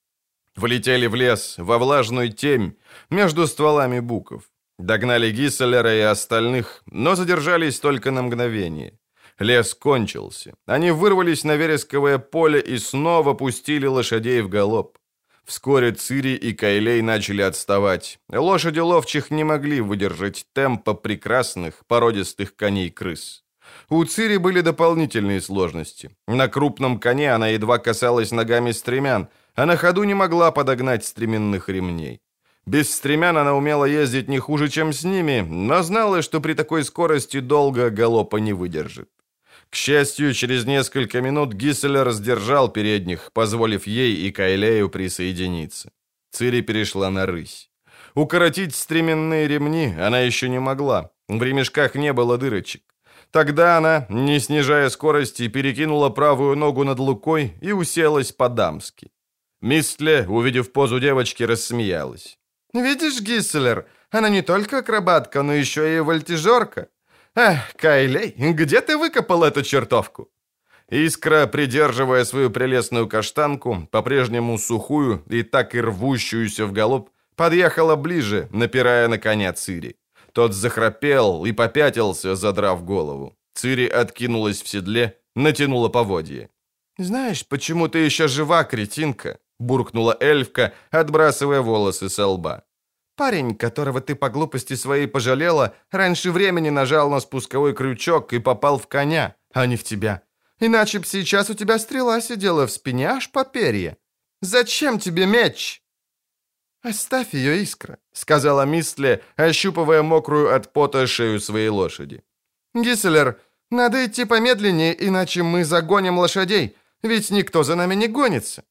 Влетели в лес, во влажную темь, между стволами буков. Догнали Гисселера и остальных, но задержались только на мгновение. Лес кончился. Они вырвались на вересковое поле и снова пустили лошадей в галоп. Вскоре Цири и Кайлей начали отставать. Лошади ловчих не могли выдержать темпа прекрасных породистых коней-крыс. У Цири были дополнительные сложности. На крупном коне она едва касалась ногами стремян, а на ходу не могла подогнать стременных ремней. Без стремян она умела ездить не хуже, чем с ними, но знала, что при такой скорости долго галопа не выдержит. К счастью, через несколько минут Гисселер сдержал передних, позволив ей и Кайлею присоединиться. Цири перешла на рысь. Укоротить стременные ремни она еще не могла. В ремешках не было дырочек. Тогда она, не снижая скорости, перекинула правую ногу над лукой и уселась по-дамски. Мистле, увидев позу девочки, рассмеялась. «Видишь, Гисселер, она не только акробатка, но еще и вольтежерка. Эх, Кайлей, где ты выкопал эту чертовку?» Искра, придерживая свою прелестную каштанку, по-прежнему сухую и так и рвущуюся в голуб, подъехала ближе, напирая на коня Цири. Тот захрапел и попятился, задрав голову. Цири откинулась в седле, натянула поводье. «Знаешь, почему ты еще жива, кретинка?» буркнула эльфка, отбрасывая волосы со лба. Парень, которого ты по глупости своей пожалела, раньше времени нажал на спусковой крючок и попал в коня, а не в тебя. Иначе б сейчас у тебя стрела сидела в спине аж по перья. Зачем тебе меч?» «Оставь ее, Искра», — сказала Мистле, ощупывая мокрую от пота шею своей лошади. «Гисселер, надо идти помедленнее, иначе мы загоним лошадей, ведь никто за нами не гонится».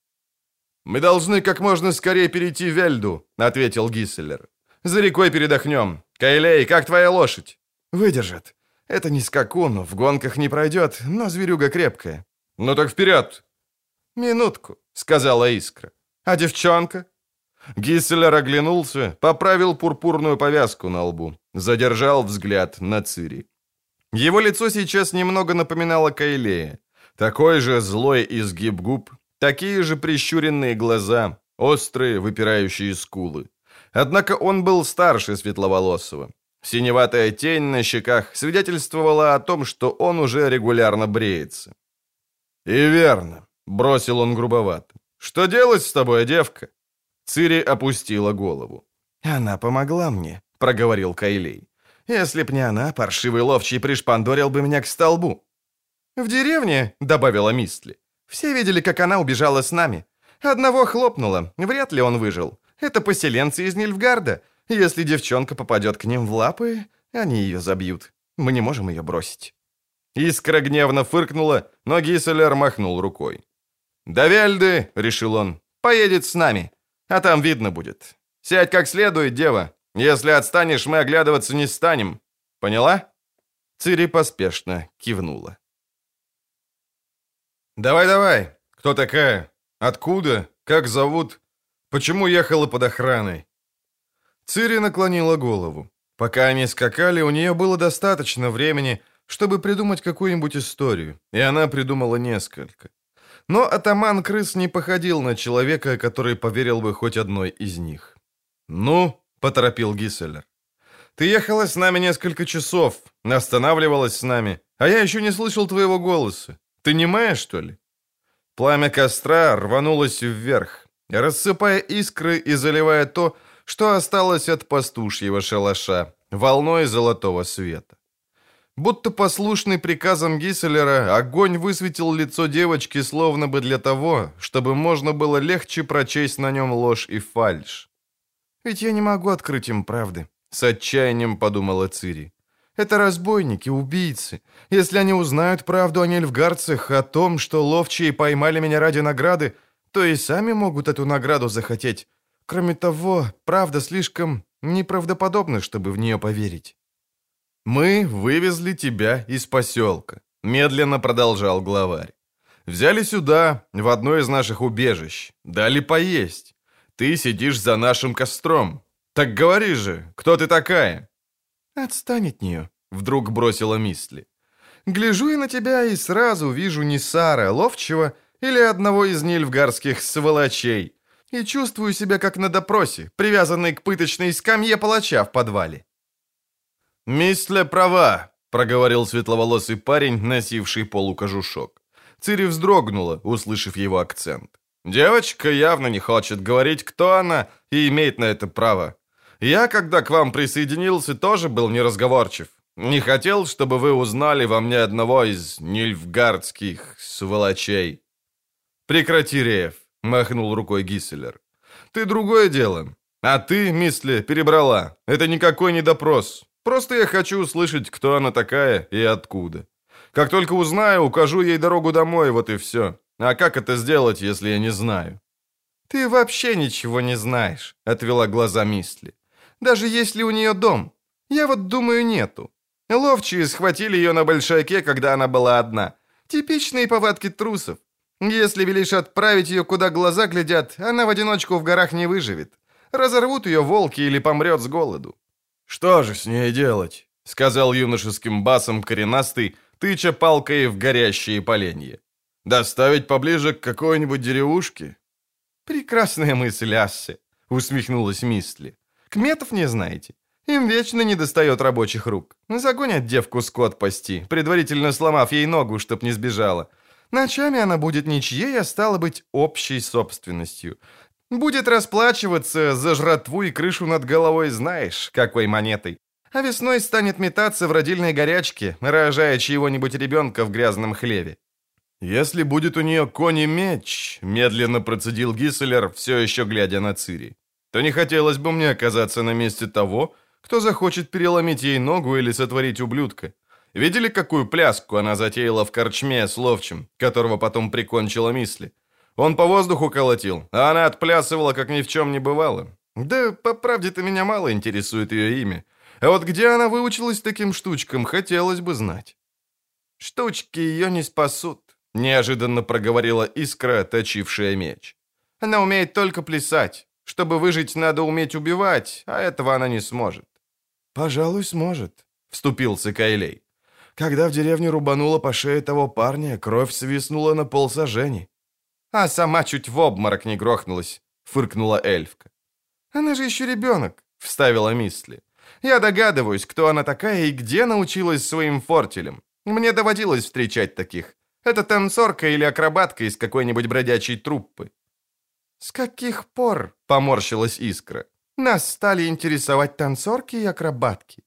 «Мы должны как можно скорее перейти в Эльду», — ответил Гисселер. «За рекой передохнем. Кайлей, как твоя лошадь?» «Выдержит. Это не скакун, в гонках не пройдет, но зверюга крепкая». «Ну так вперед!» «Минутку», — сказала Искра. «А девчонка?» Гисселер оглянулся, поправил пурпурную повязку на лбу, задержал взгляд на Цири. Его лицо сейчас немного напоминало Кайлея. Такой же злой изгиб губ, Такие же прищуренные глаза, острые, выпирающие скулы. Однако он был старше Светловолосого. Синеватая тень на щеках свидетельствовала о том, что он уже регулярно бреется. «И верно», — бросил он грубовато. «Что делать с тобой, девка?» Цири опустила голову. «Она помогла мне», — проговорил Кайлей. «Если б не она, паршивый ловчий пришпандорил бы меня к столбу». «В деревне», — добавила Мистли, все видели, как она убежала с нами. Одного хлопнула, вряд ли он выжил. Это поселенцы из Нильфгарда. Если девчонка попадет к ним в лапы, они ее забьют. Мы не можем ее бросить». Искра гневно фыркнула, но Гисселер махнул рукой. «Да Вельды», — решил он, — «поедет с нами, а там видно будет. Сядь как следует, дева. Если отстанешь, мы оглядываться не станем. Поняла?» Цири поспешно кивнула. «Давай-давай. Кто такая? Откуда? Как зовут? Почему ехала под охраной?» Цири наклонила голову. Пока они скакали, у нее было достаточно времени, чтобы придумать какую-нибудь историю, и она придумала несколько. Но атаман крыс не походил на человека, который поверил бы хоть одной из них. «Ну?» — поторопил Гисселер. «Ты ехала с нами несколько часов, останавливалась с нами, а я еще не слышал твоего голоса. Ты немая, что ли?» Пламя костра рванулось вверх, рассыпая искры и заливая то, что осталось от пастушьего шалаша, волной золотого света. Будто послушный приказам Гисселера, огонь высветил лицо девочки словно бы для того, чтобы можно было легче прочесть на нем ложь и фальшь. «Ведь я не могу открыть им правды», — с отчаянием подумала Цири. Это разбойники, убийцы. Если они узнают правду о нельфгарцах, о том, что ловчие поймали меня ради награды, то и сами могут эту награду захотеть. Кроме того, правда слишком неправдоподобна, чтобы в нее поверить. «Мы вывезли тебя из поселка», — медленно продолжал главарь. «Взяли сюда, в одно из наших убежищ, дали поесть. Ты сидишь за нашим костром. Так говори же, кто ты такая?» «Отстань от нее», — вдруг бросила Мисли. «Гляжу я на тебя и сразу вижу не Сара Ловчего или одного из нильфгарских сволочей. и чувствую себя как на допросе, привязанный к пыточной скамье палача в подвале». «Мисля права», — проговорил светловолосый парень, носивший полукожушок. Цири вздрогнула, услышав его акцент. «Девочка явно не хочет говорить, кто она, и имеет на это право. Я, когда к вам присоединился, тоже был неразговорчив. Не хотел, чтобы вы узнали во мне одного из нильфгардских сволочей». «Прекрати, Реев», — махнул рукой Гисселер. «Ты другое дело. А ты, мисли, перебрала. Это никакой не допрос. Просто я хочу услышать, кто она такая и откуда. Как только узнаю, укажу ей дорогу домой, вот и все. А как это сделать, если я не знаю?» «Ты вообще ничего не знаешь», — отвела глаза Мисли. «Даже если у нее дом. Я вот думаю, нету. Ловчие схватили ее на большаке, когда она была одна. Типичные повадки трусов. Если велишь отправить ее, куда глаза глядят, она в одиночку в горах не выживет. Разорвут ее волки или помрет с голоду». «Что же с ней делать?» — сказал юношеским басом коренастый, тыча палкой в горящие поленья. «Доставить поближе к какой-нибудь деревушке?» «Прекрасная мысль, Асси», — усмехнулась Мистли. «Кметов не знаете? Им вечно не достает рабочих рук. Загонят девку скот пасти, предварительно сломав ей ногу, чтоб не сбежала. Ночами она будет ничьей, а стала быть общей собственностью. Будет расплачиваться за жратву и крышу над головой знаешь, какой монетой. А весной станет метаться в родильной горячке, рожая чьего-нибудь ребенка в грязном хлеве. «Если будет у нее конь и меч», — медленно процедил Гисселер, все еще глядя на Цири, «то не хотелось бы мне оказаться на месте того, кто захочет переломить ей ногу или сотворить ублюдка. Видели, какую пляску она затеяла в корчме с ловчим, которого потом прикончила Мисли? Он по воздуху колотил, а она отплясывала, как ни в чем не бывало. Да, по правде-то меня мало интересует ее имя. А вот где она выучилась таким штучкам, хотелось бы знать. Штучки ее не спасут. Неожиданно проговорила искра, точившая меч. Она умеет только плясать. Чтобы выжить, надо уметь убивать, а этого она не сможет. «Пожалуй, сможет», — вступился Кайлей. «Когда в деревню рубанула по шее того парня, кровь свистнула на полсажени». «А сама чуть в обморок не грохнулась», — фыркнула эльфка. «Она же еще ребенок», — вставила Мисли. «Я догадываюсь, кто она такая и где научилась своим фортелем. Мне доводилось встречать таких. Это танцорка или акробатка из какой-нибудь бродячей труппы». «С каких пор?» — поморщилась Искра. «Нас стали интересовать танцорки и акробатки.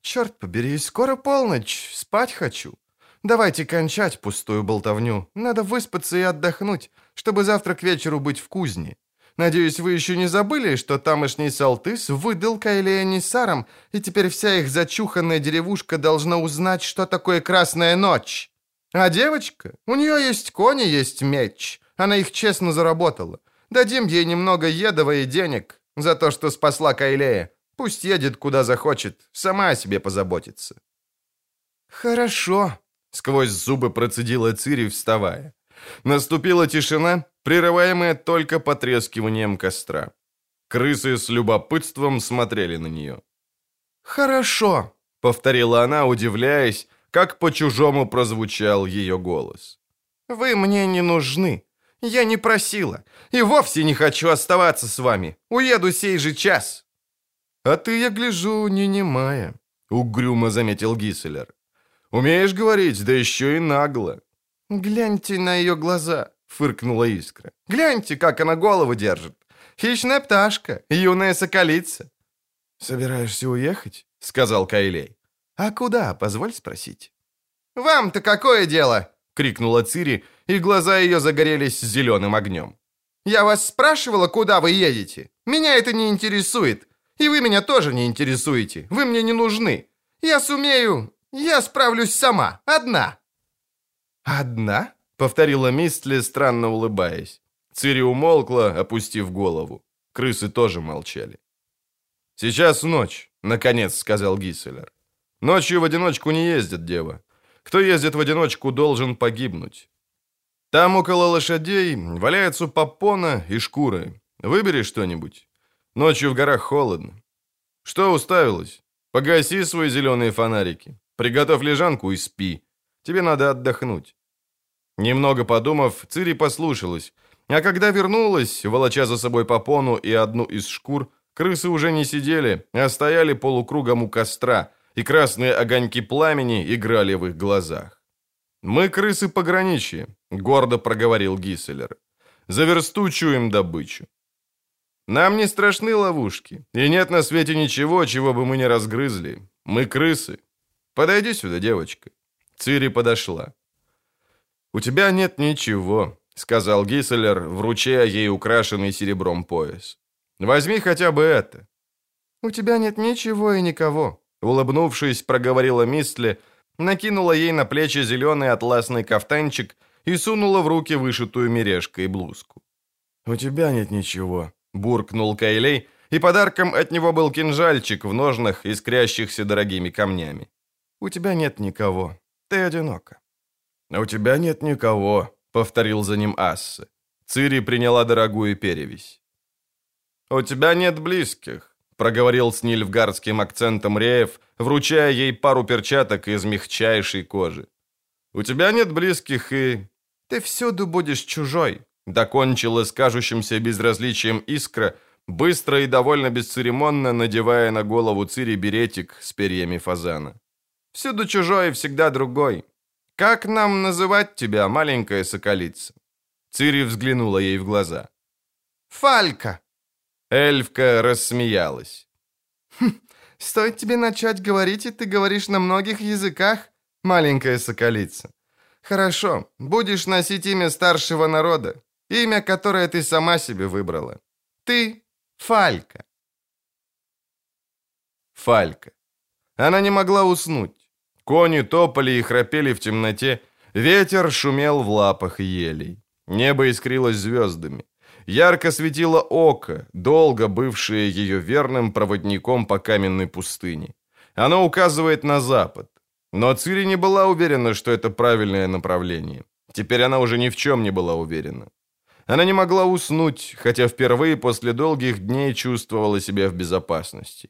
Черт побери, скоро полночь, спать хочу. Давайте кончать пустую болтовню. Надо выспаться и отдохнуть, чтобы завтра к вечеру быть в кузне. Надеюсь, вы еще не забыли, что тамошний Салтыс выдал Кайлея Нисарам, и теперь вся их зачуханная деревушка должна узнать, что такое Красная Ночь. А девочка? У нее есть кони, есть меч. Она их честно заработала. Дадим ей немного едова и денег за то, что спасла Кайлея. Пусть едет куда захочет, сама о себе позаботится». «Хорошо», — сквозь зубы процедила Цири, вставая. Наступила тишина, прерываемая только потрескиванием костра. Крысы с любопытством смотрели на нее. «Хорошо», — повторила она, удивляясь, как по-чужому прозвучал ее голос. «Вы мне не нужны. Я не просила. И вовсе не хочу оставаться с вами. Уеду сей же час». «А ты, я гляжу, не немая», — угрюмо заметил Гисселер. «Умеешь говорить, да еще и нагло». «Гляньте на ее глаза», — фыркнула Искра. «Гляньте, как она голову держит. Хищная пташка, юная соколица». «Собираешься уехать?» — сказал Кайлей. «А куда, позволь спросить?» «Вам-то какое дело?» — крикнула Цири, и глаза ее загорелись зеленым огнем. «Я вас спрашивала, куда вы едете? Меня это не интересует. И вы меня тоже не интересуете. Вы мне не нужны. Я сумею... Я справлюсь сама. Одна». «Одна?» — повторила Мистли, странно улыбаясь. Цири умолкла, опустив голову. Крысы тоже молчали. «Сейчас ночь», — наконец сказал Гисселер. «Ночью в одиночку не ездит дева. Кто ездит в одиночку, должен погибнуть. Там около лошадей валяются попона и шкуры. Выбери что-нибудь. Ночью в горах холодно. Что уставилась? Погаси свои зеленые фонарики. Приготовь лежанку и спи. Тебе надо отдохнуть». Немного подумав, Цири послушалась. А когда вернулась, волоча за собой попону и одну из шкур, крысы уже не сидели, а стояли полукругом у костра, и красные огоньки пламени играли в их глазах. «Мы крысы пограничья», — гордо проговорил Гисселер. «За версту чуем добычу. Нам не страшны ловушки, и нет на свете ничего, чего бы мы не разгрызли. Мы крысы. Подойди сюда, девочка». Цири подошла. «У тебя нет ничего», — сказал Гисселер, вручая ей украшенный серебром пояс. «Возьми хотя бы это». «У тебя нет ничего и никого», — улыбнувшись, проговорила Мистли, накинула ей на плечи зеленый атласный кафтанчик и сунула в руки вышитую мережкой блузку. «У тебя нет ничего», — буркнул Кайлей, и подарком от него был кинжальчик в ножнах, искрящихся дорогими камнями. «У тебя нет никого. Ты одинока». «А у тебя нет никого», — повторил за ним Асса. Цири приняла дорогую перевесь. «У тебя нет близких», — проговорил с нильфгардским акцентом Реев, вручая ей пару перчаток из мягчайшей кожи. «У тебя нет близких и...» «Ты всюду будешь чужой», — докончила с кажущимся безразличием искра, быстро и довольно бесцеремонно надевая на голову Цири беретик с перьями фазана. «Всюду чужой и всегда другой. Как нам называть тебя, маленькая соколица?» Цири взглянула ей в глаза. «Фалька!» Эльфка рассмеялась. «Хм, стоит тебе начать говорить, и ты говоришь на многих языках, маленькая соколица. Хорошо, будешь носить имя старшего народа, имя, которое ты сама себе выбрала. Ты Фалька. Фалька. Она не могла уснуть. Кони топали и храпели в темноте, ветер шумел в лапах елей. Небо искрилось звездами. Ярко светило око, долго бывшее ее верным проводником по каменной пустыне. Оно указывает на запад. Но Цири не была уверена, что это правильное направление. Теперь она уже ни в чем не была уверена. Она не могла уснуть, хотя впервые после долгих дней чувствовала себя в безопасности.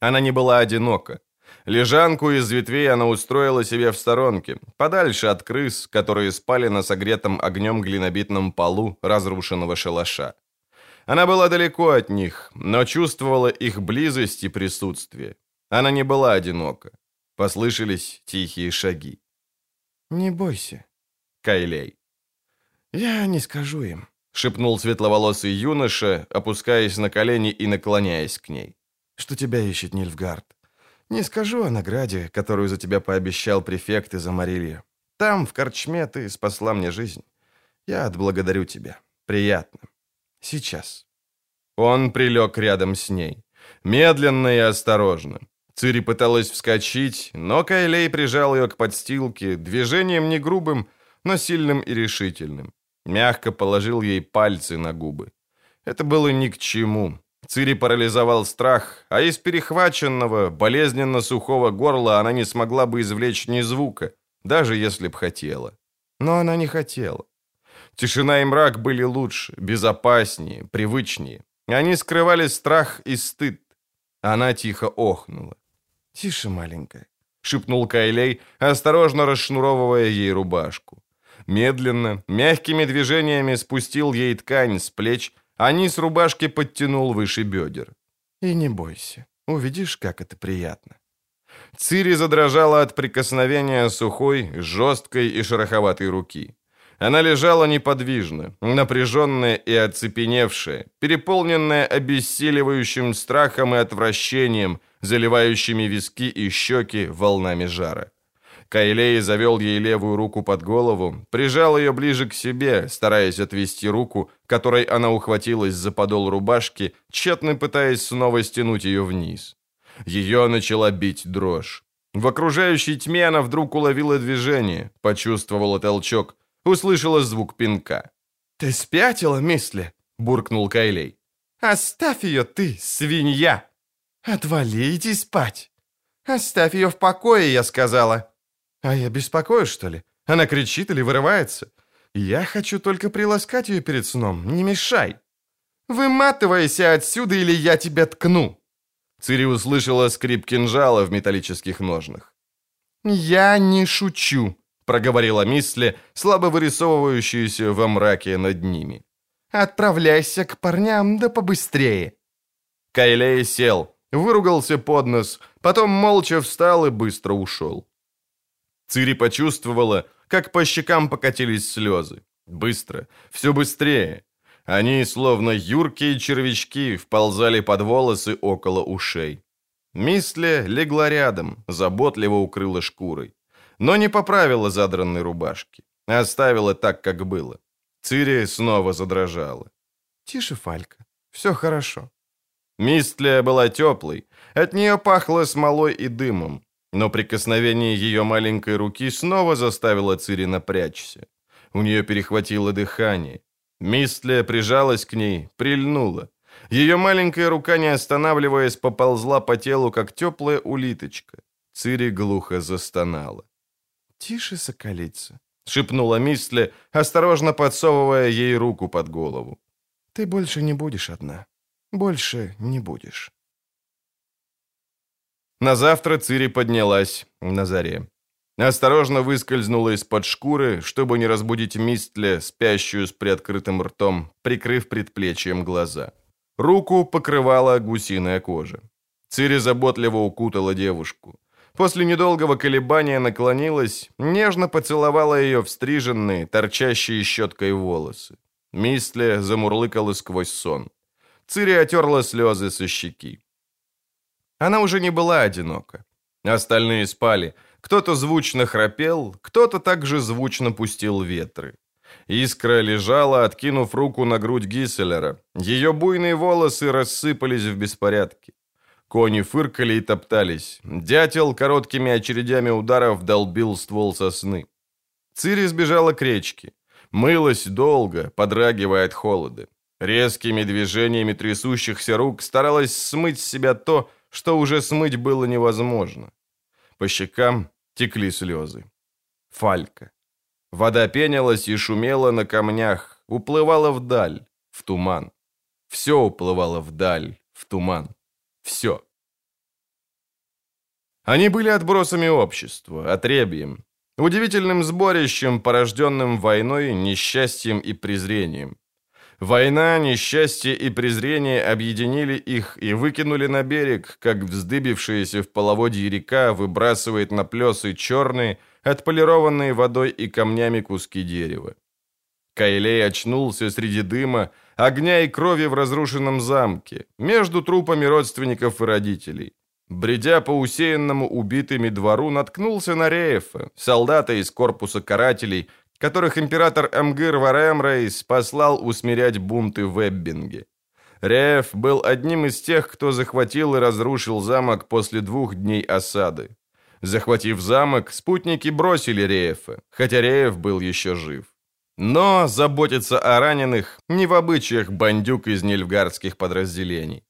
Она не была одинока. Лежанку из ветвей она устроила себе в сторонке, подальше от крыс, которые спали на согретом огнем глинобитном полу разрушенного шалаша. Она была далеко от них, но чувствовала их близость и присутствие. Она не была одинока. Послышались тихие шаги. «Не бойся, Кайлей». «Я не скажу им», — шепнул светловолосый юноша, опускаясь на колени и наклоняясь к ней. «Что тебя ищет Нильфгард? Не скажу о награде, которую за тебя пообещал префект из Амарилья. Там, в корчме, ты спасла мне жизнь. Я отблагодарю тебя. Приятно. Сейчас». Он прилег рядом с ней. Медленно и осторожно. Цири пыталась вскочить, но Кайлей прижал ее к подстилке, движением не грубым, но сильным и решительным. Мягко положил ей пальцы на губы. Это было ни к чему. Цири парализовал страх, а из перехваченного, болезненно сухого горла она не смогла бы извлечь ни звука, даже если б хотела. Но она не хотела. Тишина и мрак были лучше, безопаснее, привычнее. Они скрывали страх и стыд. Она тихо охнула. «Тише, маленькая», — шепнул Кайлей, осторожно расшнуровывая ей рубашку. Медленно, мягкими движениями спустил ей ткань с плеч, а низ рубашки подтянул выше бедер. «И не бойся, увидишь, как это приятно». Цири задрожала от прикосновения сухой, жесткой и шероховатой руки. Она лежала неподвижно, напряженная и оцепеневшая, переполненная обессиливающим страхом и отвращением, заливающими виски и щеки волнами жара. Кайлей завел ей левую руку под голову, прижал ее ближе к себе, стараясь отвести руку, которой она ухватилась за подол рубашки, тщетно пытаясь снова стянуть ее вниз. Ее начала бить дрожь. В окружающей тьме она вдруг уловила движение, почувствовала толчок, услышала звук пинка. «Ты спятила, мисли?» — буркнул Кайлей. «Оставь ее, ты, свинья!» «Отвали, иди спать!» «Оставь ее в покое, я сказала!» А я беспокоюсь, что ли? Она кричит или вырывается? Я хочу только приласкать ее перед сном. Не мешай. Выматывайся отсюда, или я тебя ткну. Цири услышала скрип кинжала в металлических ножнах. «Я не шучу», — проговорила Мисли, слабо вырисовывающаяся во мраке над ними. «Отправляйся к парням, да побыстрее!» Кайлей сел, выругался под нос, потом молча встал и быстро ушел. Цири почувствовала, как по щекам покатились слезы. Быстро, все быстрее. Они, словно юркие червячки, вползали под волосы около ушей. Мисле легла рядом, заботливо укрыла шкурой. Но не поправила задранной рубашки. Оставила так, как было. Цири снова задрожала. «Тише, Фалька, все хорошо». Мистлия была теплой, от нее пахло смолой и дымом, но прикосновение ее маленькой руки снова заставило Цири напрячься. У нее перехватило дыхание. Мистлия прижалась к ней, прильнула. Ее маленькая рука, не останавливаясь, поползла по телу, как теплая улиточка. Цири глухо застонала. «Тише, соколица», — шепнула Мистли, осторожно подсовывая ей руку под голову. «Ты больше не будешь одна. Больше не будешь». На завтра Цири поднялась на заре. Осторожно выскользнула из-под шкуры, чтобы не разбудить Мистле, спящую с приоткрытым ртом, прикрыв предплечьем глаза. Руку покрывала гусиная кожа. Цири заботливо укутала девушку. После недолгого колебания наклонилась, нежно поцеловала ее в стриженные, торчащие щеткой волосы. Мистле замурлыкала сквозь сон. Цири отерла слезы со щеки. Она уже не была одинока. Остальные спали. Кто-то звучно храпел, кто-то также звучно пустил ветры. Искра лежала, откинув руку на грудь Гисселера. Ее буйные волосы рассыпались в беспорядке. Кони фыркали и топтались. Дятел короткими очередями ударов долбил ствол сосны. Цири сбежала к речке. Мылась долго, подрагивая от холода. Резкими движениями трясущихся рук старалась смыть с себя то, что уже смыть было невозможно. По щекам текли слезы. Фалька. Вода пенилась и шумела на камнях, уплывала вдаль, в туман. Все уплывало вдаль, в туман. Все. Они были отбросами общества, отребьем, удивительным сборищем, порожденным войной, несчастьем и презрением. Война, несчастье и презрение объединили их и выкинули на берег, как вздыбившаяся в половодье река выбрасывает на плесы черные, отполированные водой и камнями куски дерева. Кайлей очнулся среди дыма, огня и крови в разрушенном замке, между трупами родственников и родителей. Бредя по усеянному убитыми двору, наткнулся на Реефа, солдата из корпуса карателей, которых император Эмгир Варемрейс послал усмирять бунты в Эббинге. Рееф был одним из тех, кто захватил и разрушил замок после двух дней осады. Захватив замок, спутники бросили Реефа, хотя Рееф был еще жив. Но заботиться о раненых не в обычаях бандюк из нильфгардских подразделений.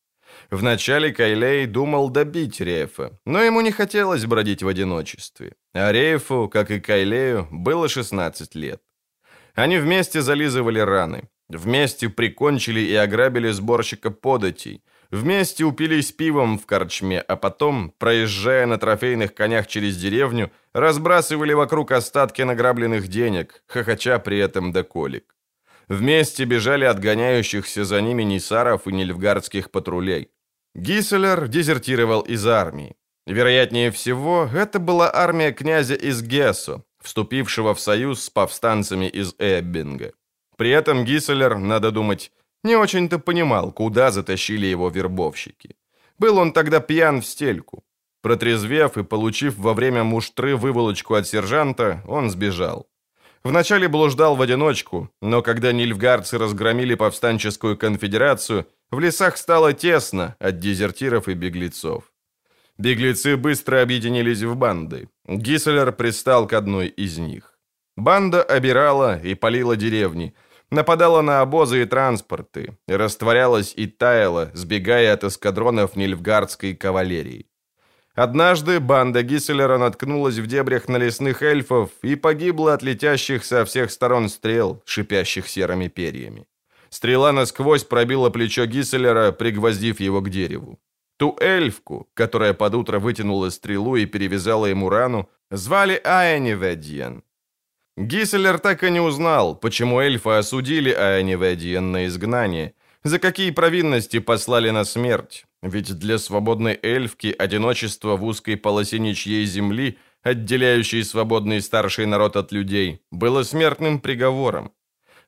Вначале Кайлей думал добить Рефа, но ему не хотелось бродить в одиночестве. А Рейфу, как и Кайлею, было 16 лет. Они вместе зализывали раны, вместе прикончили и ограбили сборщика податей, вместе упились пивом в корчме, а потом, проезжая на трофейных конях через деревню, разбрасывали вокруг остатки награбленных денег, хохоча при этом до колик. Вместе бежали от гоняющихся за ними нисаров и нильфгардских патрулей. Гисселер дезертировал из армии. Вероятнее всего, это была армия князя из Гессо, вступившего в союз с повстанцами из Эббинга. При этом Гисселер, надо думать, не очень-то понимал, куда затащили его вербовщики. Был он тогда пьян в стельку. Протрезвев и получив во время муштры выволочку от сержанта, он сбежал. Вначале блуждал в одиночку, но когда нильфгардцы разгромили повстанческую конфедерацию, в лесах стало тесно от дезертиров и беглецов. Беглецы быстро объединились в банды. Гисселер пристал к одной из них. Банда обирала и полила деревни, нападала на обозы и транспорты, растворялась и таяла, сбегая от эскадронов нильфгардской кавалерии. Однажды банда Гисселера наткнулась в дебрях на лесных эльфов и погибла от летящих со всех сторон стрел, шипящих серыми перьями. Стрела насквозь пробила плечо Гисселера, пригвоздив его к дереву. Ту эльфку, которая под утро вытянула стрелу и перевязала ему рану, звали Аэниведьен. Гисселер так и не узнал, почему эльфы осудили Аэниведиен на изгнание, за какие провинности послали на смерть, ведь для свободной эльфки одиночество в узкой полосе ничьей земли, отделяющей свободный старший народ от людей, было смертным приговором.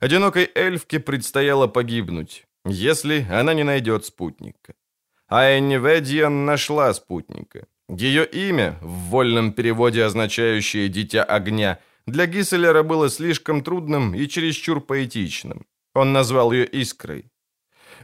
Одинокой эльфке предстояло погибнуть, если она не найдет спутника. А Энниведиан нашла спутника. Ее имя, в вольном переводе означающее «дитя огня», для Гисселера было слишком трудным и чересчур поэтичным. Он назвал ее «Искрой».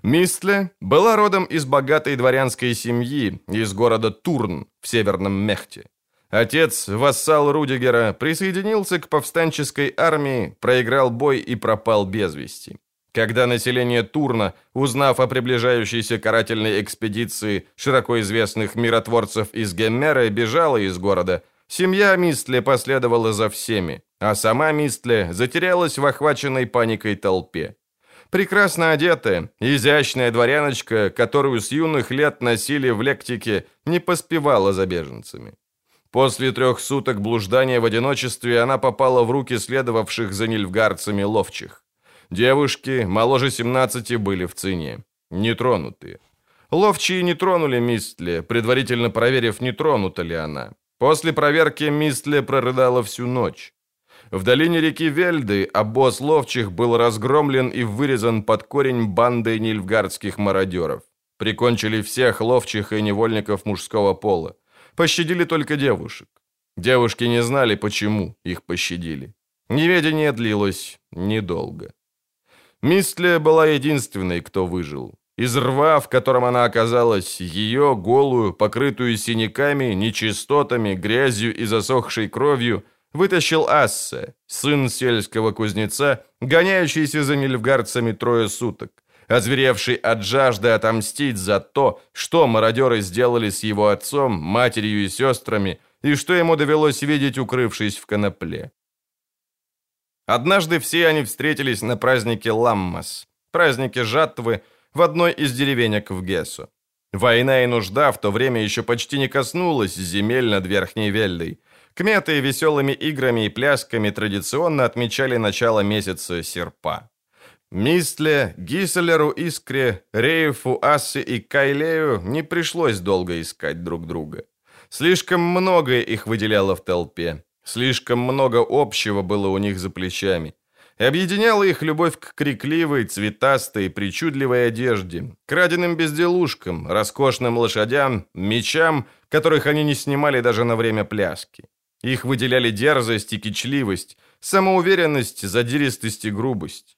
Мистле была родом из богатой дворянской семьи из города Турн в северном Мехте. Отец, вассал Рудигера, присоединился к повстанческой армии, проиграл бой и пропал без вести. Когда население Турна, узнав о приближающейся карательной экспедиции широко известных миротворцев из Геммера, бежала из города, семья Мистле последовала за всеми, а сама Мистле затерялась в охваченной паникой толпе. Прекрасно одетая, изящная дворяночка, которую с юных лет носили в лектике, не поспевала за беженцами. После трех суток блуждания в одиночестве она попала в руки следовавших за нильфгарцами ловчих. Девушки, моложе 17, были в цене. Нетронутые. Ловчие не тронули Мистле, предварительно проверив, не тронута ли она. После проверки Мистле прорыдала всю ночь. В долине реки Вельды обоз ловчих был разгромлен и вырезан под корень бандой нильфгардских мародеров. Прикончили всех ловчих и невольников мужского пола. Пощадили только девушек. Девушки не знали, почему их пощадили. Неведение длилось недолго. Мистле была единственной, кто выжил. Из рва, в котором она оказалась, ее, голую, покрытую синяками, нечистотами, грязью и засохшей кровью, вытащил Ассе, сын сельского кузнеца, гоняющийся за нильфгардцами трое суток, озверевший от жажды отомстить за то, что мародеры сделали с его отцом, матерью и сестрами, и что ему довелось видеть, укрывшись в конопле. Однажды все они встретились на празднике Ламмас, празднике жатвы, в одной из деревенек в Гессу. Война и нужда в то время еще почти не коснулась земель над Верхней Вельдой. Кметы веселыми играми и плясками традиционно отмечали начало месяца серпа. Мистле, Гиселеру Искре, Рейфу, Ассе и Кайлею не пришлось долго искать друг друга. Слишком многое их выделяло в толпе. Слишком много общего было у них за плечами. И объединяла их любовь к крикливой, цветастой, причудливой одежде, краденым безделушкам, роскошным лошадям, мечам, которых они не снимали даже на время пляски. Их выделяли дерзость и кичливость, самоуверенность, задиристость и грубость,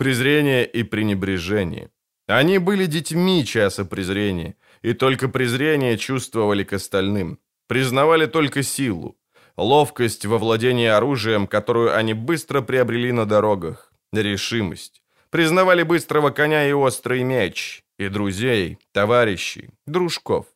презрение и пренебрежение. Они были детьми часа презрения, и только презрение чувствовали к остальным, признавали только силу, ловкость во владении оружием, которую они быстро приобрели на дорогах, решимость. Признавали быстрого коня и острый меч, и друзей, товарищей, дружков.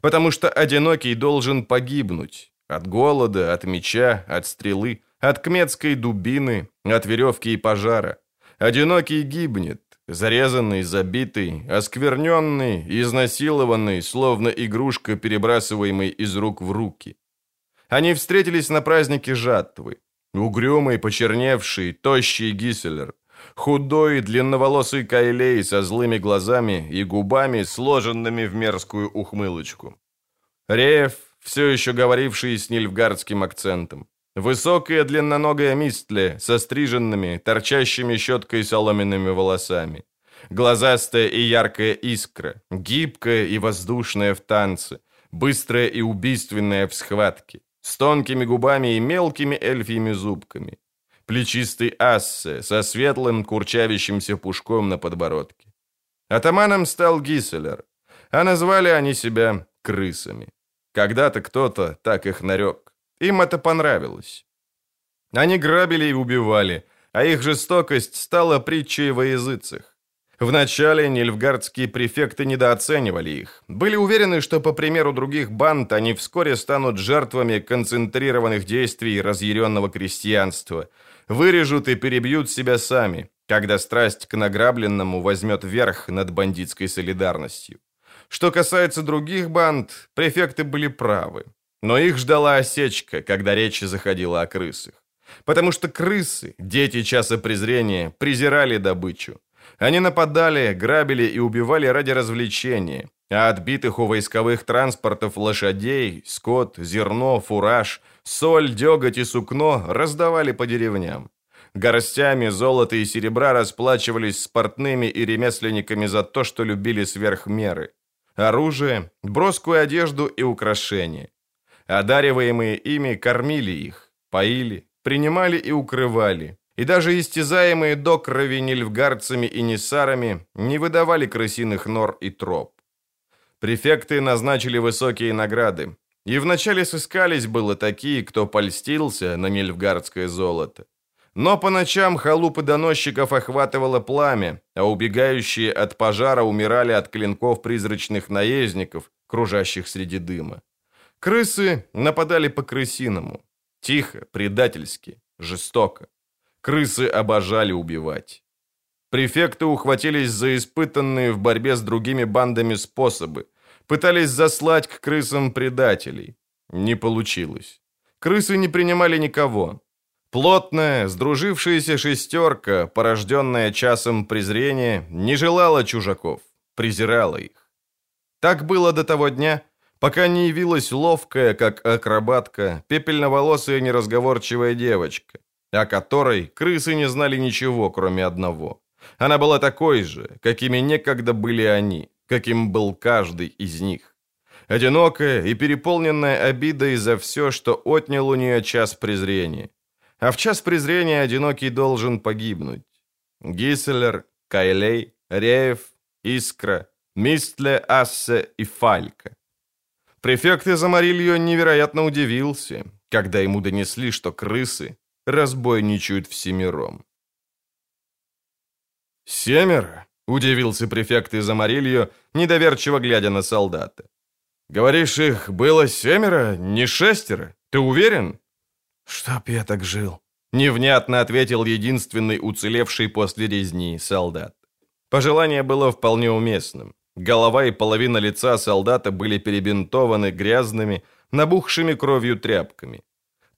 Потому что одинокий должен погибнуть от голода, от меча, от стрелы, от кметской дубины, от веревки и пожара. Одинокий гибнет, зарезанный, забитый, оскверненный, изнасилованный, словно игрушка, перебрасываемый из рук в руки. Они встретились на празднике жатвы. Угрюмый, почерневший, тощий Гиселер. Худой, длинноволосый Кайлей со злыми глазами и губами, сложенными в мерзкую ухмылочку. Реев, все еще говоривший с нильфгардским акцентом. Высокая длинноногая Мистле со стриженными, торчащими щеткой соломенными волосами. Глазастая и яркая искра, гибкая и воздушная в танце, быстрая и убийственная в схватке с тонкими губами и мелкими эльфьими зубками. Плечистый ассе со светлым курчавящимся пушком на подбородке. Атаманом стал Гиселер, а назвали они себя крысами. Когда-то кто-то так их нарек. Им это понравилось. Они грабили и убивали, а их жестокость стала притчей во языцах. Вначале нильфгардские префекты недооценивали их. Были уверены, что, по примеру других банд, они вскоре станут жертвами концентрированных действий разъяренного крестьянства. Вырежут и перебьют себя сами, когда страсть к награбленному возьмет верх над бандитской солидарностью. Что касается других банд, префекты были правы. Но их ждала осечка, когда речь заходила о крысах. Потому что крысы, дети часа презрения, презирали добычу. Они нападали, грабили и убивали ради развлечения, а отбитых у войсковых транспортов лошадей, скот, зерно, фураж, соль, деготь и сукно раздавали по деревням. Горстями золота и серебра расплачивались с портными и ремесленниками за то, что любили сверх меры. Оружие, броскую одежду и украшения. Одариваемые ими кормили их, поили, принимали и укрывали. И даже истязаемые до крови нильфгарцами и ниссарами не выдавали крысиных нор и троп. Префекты назначили высокие награды, и вначале сыскались было такие, кто польстился на нильфгардское золото. Но по ночам халупы доносчиков охватывало пламя, а убегающие от пожара умирали от клинков призрачных наездников, кружащих среди дыма. Крысы нападали по крысиному. Тихо, предательски, жестоко. Крысы обожали убивать. Префекты ухватились за испытанные в борьбе с другими бандами способы. Пытались заслать к крысам предателей. Не получилось. Крысы не принимали никого. Плотная, сдружившаяся шестерка, порожденная часом презрения, не желала чужаков, презирала их. Так было до того дня, пока не явилась ловкая, как акробатка, пепельноволосая неразговорчивая девочка, о которой крысы не знали ничего, кроме одного. Она была такой же, какими некогда были они, каким был каждый из них. Одинокая и переполненная обидой за все, что отнял у нее час презрения. А в час презрения одинокий должен погибнуть. Гисселер, Кайлей, Реев, Искра, Мистле, Ассе и Фалька. Префект из Амарильо невероятно удивился, когда ему донесли, что крысы разбойничают всемиром. «Семеро?» — удивился префект из Амарильо, недоверчиво глядя на солдата. «Говоришь, их было семеро, не шестеро? Ты уверен?» «Чтоб я так жил», — невнятно ответил единственный уцелевший после резни солдат. Пожелание было вполне уместным. Голова и половина лица солдата были перебинтованы грязными, набухшими кровью тряпками.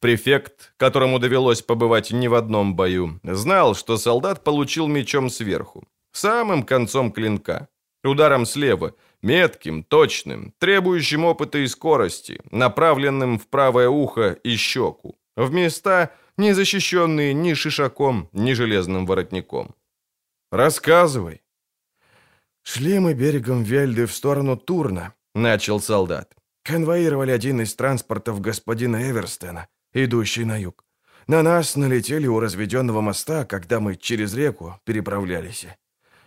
Префект, которому довелось побывать не в одном бою, знал, что солдат получил мечом сверху, самым концом клинка, ударом слева, метким, точным, требующим опыта и скорости, направленным в правое ухо и щеку в места, не защищенные ни шишаком, ни железным воротником. «Рассказывай». «Шли мы берегом Вельды в сторону Турна», — начал солдат. «Конвоировали один из транспортов господина Эверстена, идущий на юг. На нас налетели у разведенного моста, когда мы через реку переправлялись.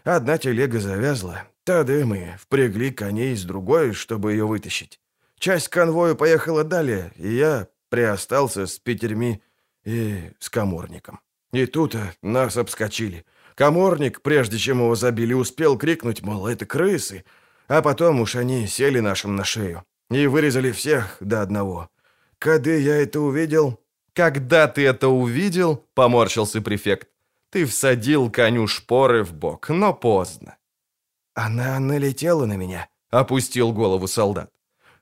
Одна телега завязла, тогда мы впрягли коней с другой, чтобы ее вытащить. Часть конвоя поехала далее, и я приостался с пятерьми и с коморником. И тут нас обскочили. Коморник, прежде чем его забили, успел крикнуть, мол, это крысы, а потом уж они сели нашим на шею и вырезали всех до одного. Когда я это увидел... Когда ты это увидел, поморщился префект, ты всадил коню шпоры в бок, но поздно. Она налетела на меня, опустил голову солдат.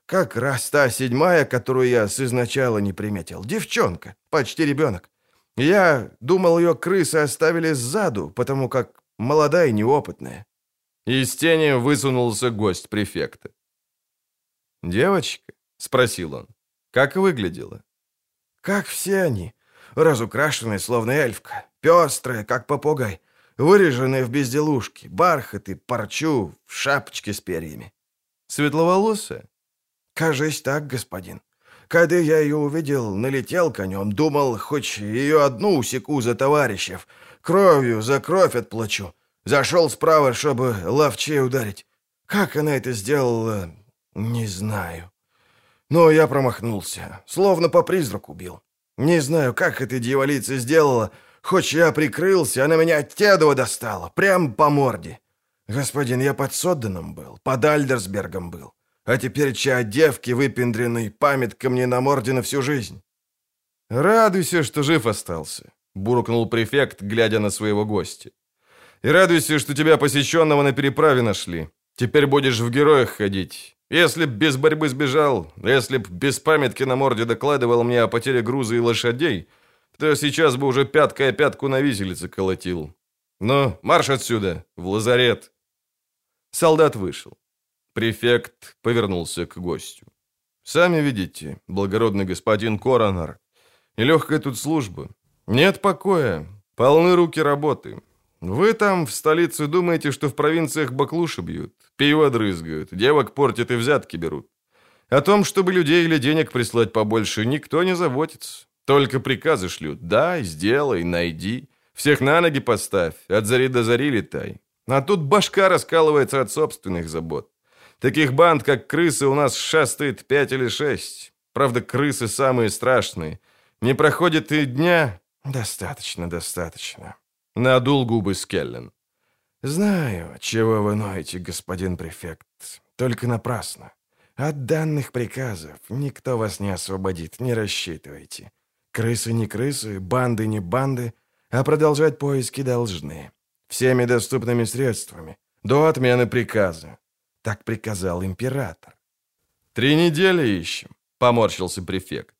Как раз та седьмая, которую я с изначала не приметил. Девчонка, почти ребенок. Я думал, ее крысы оставили сзаду, потому как молодая и неопытная. Из тени высунулся гость префекта. «Девочка?» — спросил он. «Как выглядела?» «Как все они. Разукрашенная, словно эльфка. Пестрая, как попугай. Выреженная в безделушки, бархат и парчу в шапочке с перьями». «Светловолосая?» «Кажись так, господин. Когда я ее увидел, налетел конем, думал, хоть ее одну усеку за товарищев. Кровью за кровь отплачу. Зашел справа, чтобы ловчей ударить. Как она это сделала, не знаю. Но я промахнулся, словно по призраку бил. Не знаю, как эта дьяволица сделала, хоть я прикрылся, она меня от Тедова достала, прям по морде. Господин, я под Содденом был, под Альдерсбергом был. А теперь ча девки выпендренной, памятка мне на морде на всю жизнь. Радуйся, что жив остался, буркнул префект, глядя на своего гостя. И радуйся, что тебя посещенного на переправе нашли. Теперь будешь в героях ходить. Если б без борьбы сбежал, если б без памятки на морде докладывал мне о потере груза и лошадей, то сейчас бы уже пяткой пятку на виселице колотил. Ну, марш отсюда, в лазарет. Солдат вышел. Префект повернулся к гостю. Сами видите, благородный господин Коронер, нелегкая тут служба. Нет покоя, полны руки работы. Вы там в столице думаете, что в провинциях баклуши бьют, пиво дрызгают, девок портят и взятки берут. О том, чтобы людей или денег прислать побольше, никто не заботится. Только приказы шлют. Дай, сделай, найди. Всех на ноги поставь, от зари до зари летай. А тут башка раскалывается от собственных забот. Таких банд, как крысы, у нас шастает пять или шесть. Правда, крысы самые страшные. Не проходит и дня. Достаточно, достаточно. Надул губы Скеллен. Знаю, чего вы ноете, господин префект. Только напрасно. От данных приказов никто вас не освободит, не рассчитывайте. Крысы не крысы, банды не банды, а продолжать поиски должны. Всеми доступными средствами. До отмены приказа. Так приказал император. «Три недели ищем», — поморщился префект.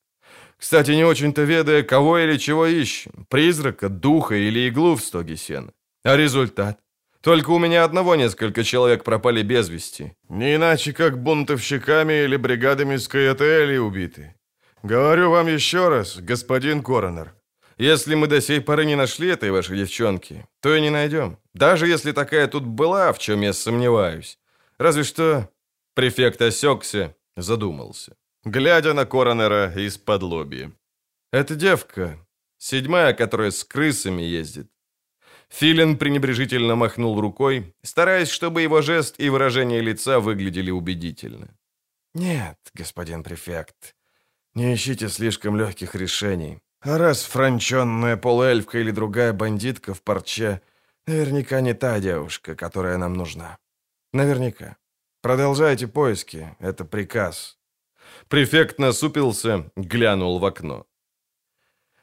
«Кстати, не очень-то ведая, кого или чего ищем. Призрака, духа или иглу в стоге сена. А результат? Только у меня одного несколько человек пропали без вести. Не иначе, как бунтовщиками или бригадами с КТЛ убиты. Говорю вам еще раз, господин Коронер, если мы до сей поры не нашли этой вашей девчонки, то и не найдем. Даже если такая тут была, в чем я сомневаюсь. Разве что префект осекся, задумался, глядя на коронера из-под лоби. «Это девка, седьмая, которая с крысами ездит». Филин пренебрежительно махнул рукой, стараясь, чтобы его жест и выражение лица выглядели убедительно. «Нет, господин префект, не ищите слишком легких решений. А раз франченная полуэльфка или другая бандитка в парче, наверняка не та девушка, которая нам нужна. Наверняка. Продолжайте поиски. Это приказ. Префект насупился, глянул в окно.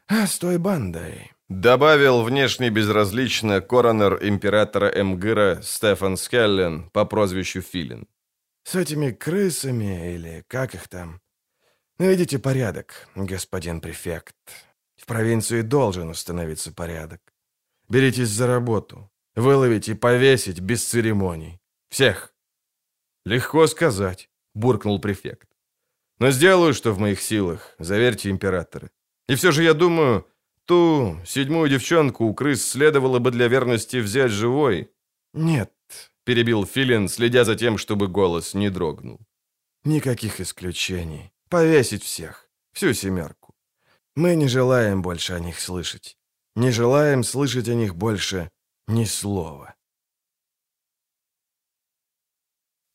А с той бандой... Добавил внешне безразлично коронер императора Эмгыра Стефан Скеллен по прозвищу Филин. С этими крысами, или как их там? Наведите порядок, господин префект. В провинции должен установиться порядок. Беритесь за работу. Выловить и повесить без церемоний. Всех!» «Легко сказать», — буркнул префект. «Но сделаю, что в моих силах, заверьте императора. И все же я думаю, ту седьмую девчонку у крыс следовало бы для верности взять живой». «Нет», — перебил Филин, следя за тем, чтобы голос не дрогнул. «Никаких исключений. Повесить всех. Всю семерку. Мы не желаем больше о них слышать. Не желаем слышать о них больше ни слова».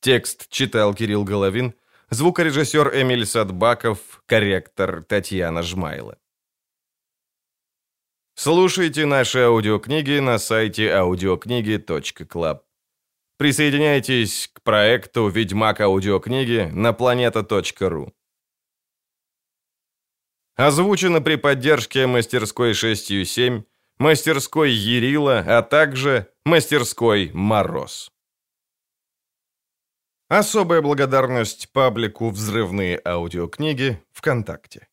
Текст читал Кирилл Головин, звукорежиссер Эмиль Садбаков, корректор Татьяна Жмайла. Слушайте наши аудиокниги на сайте audiokниги.клаб. Присоединяйтесь к проекту «Ведьмак аудиокниги» на planeta.ru. Озвучено при поддержке мастерской 6.7, мастерской Ерила, а также мастерской Мороз. Особая благодарность паблику «Взрывные аудиокниги» ВКонтакте.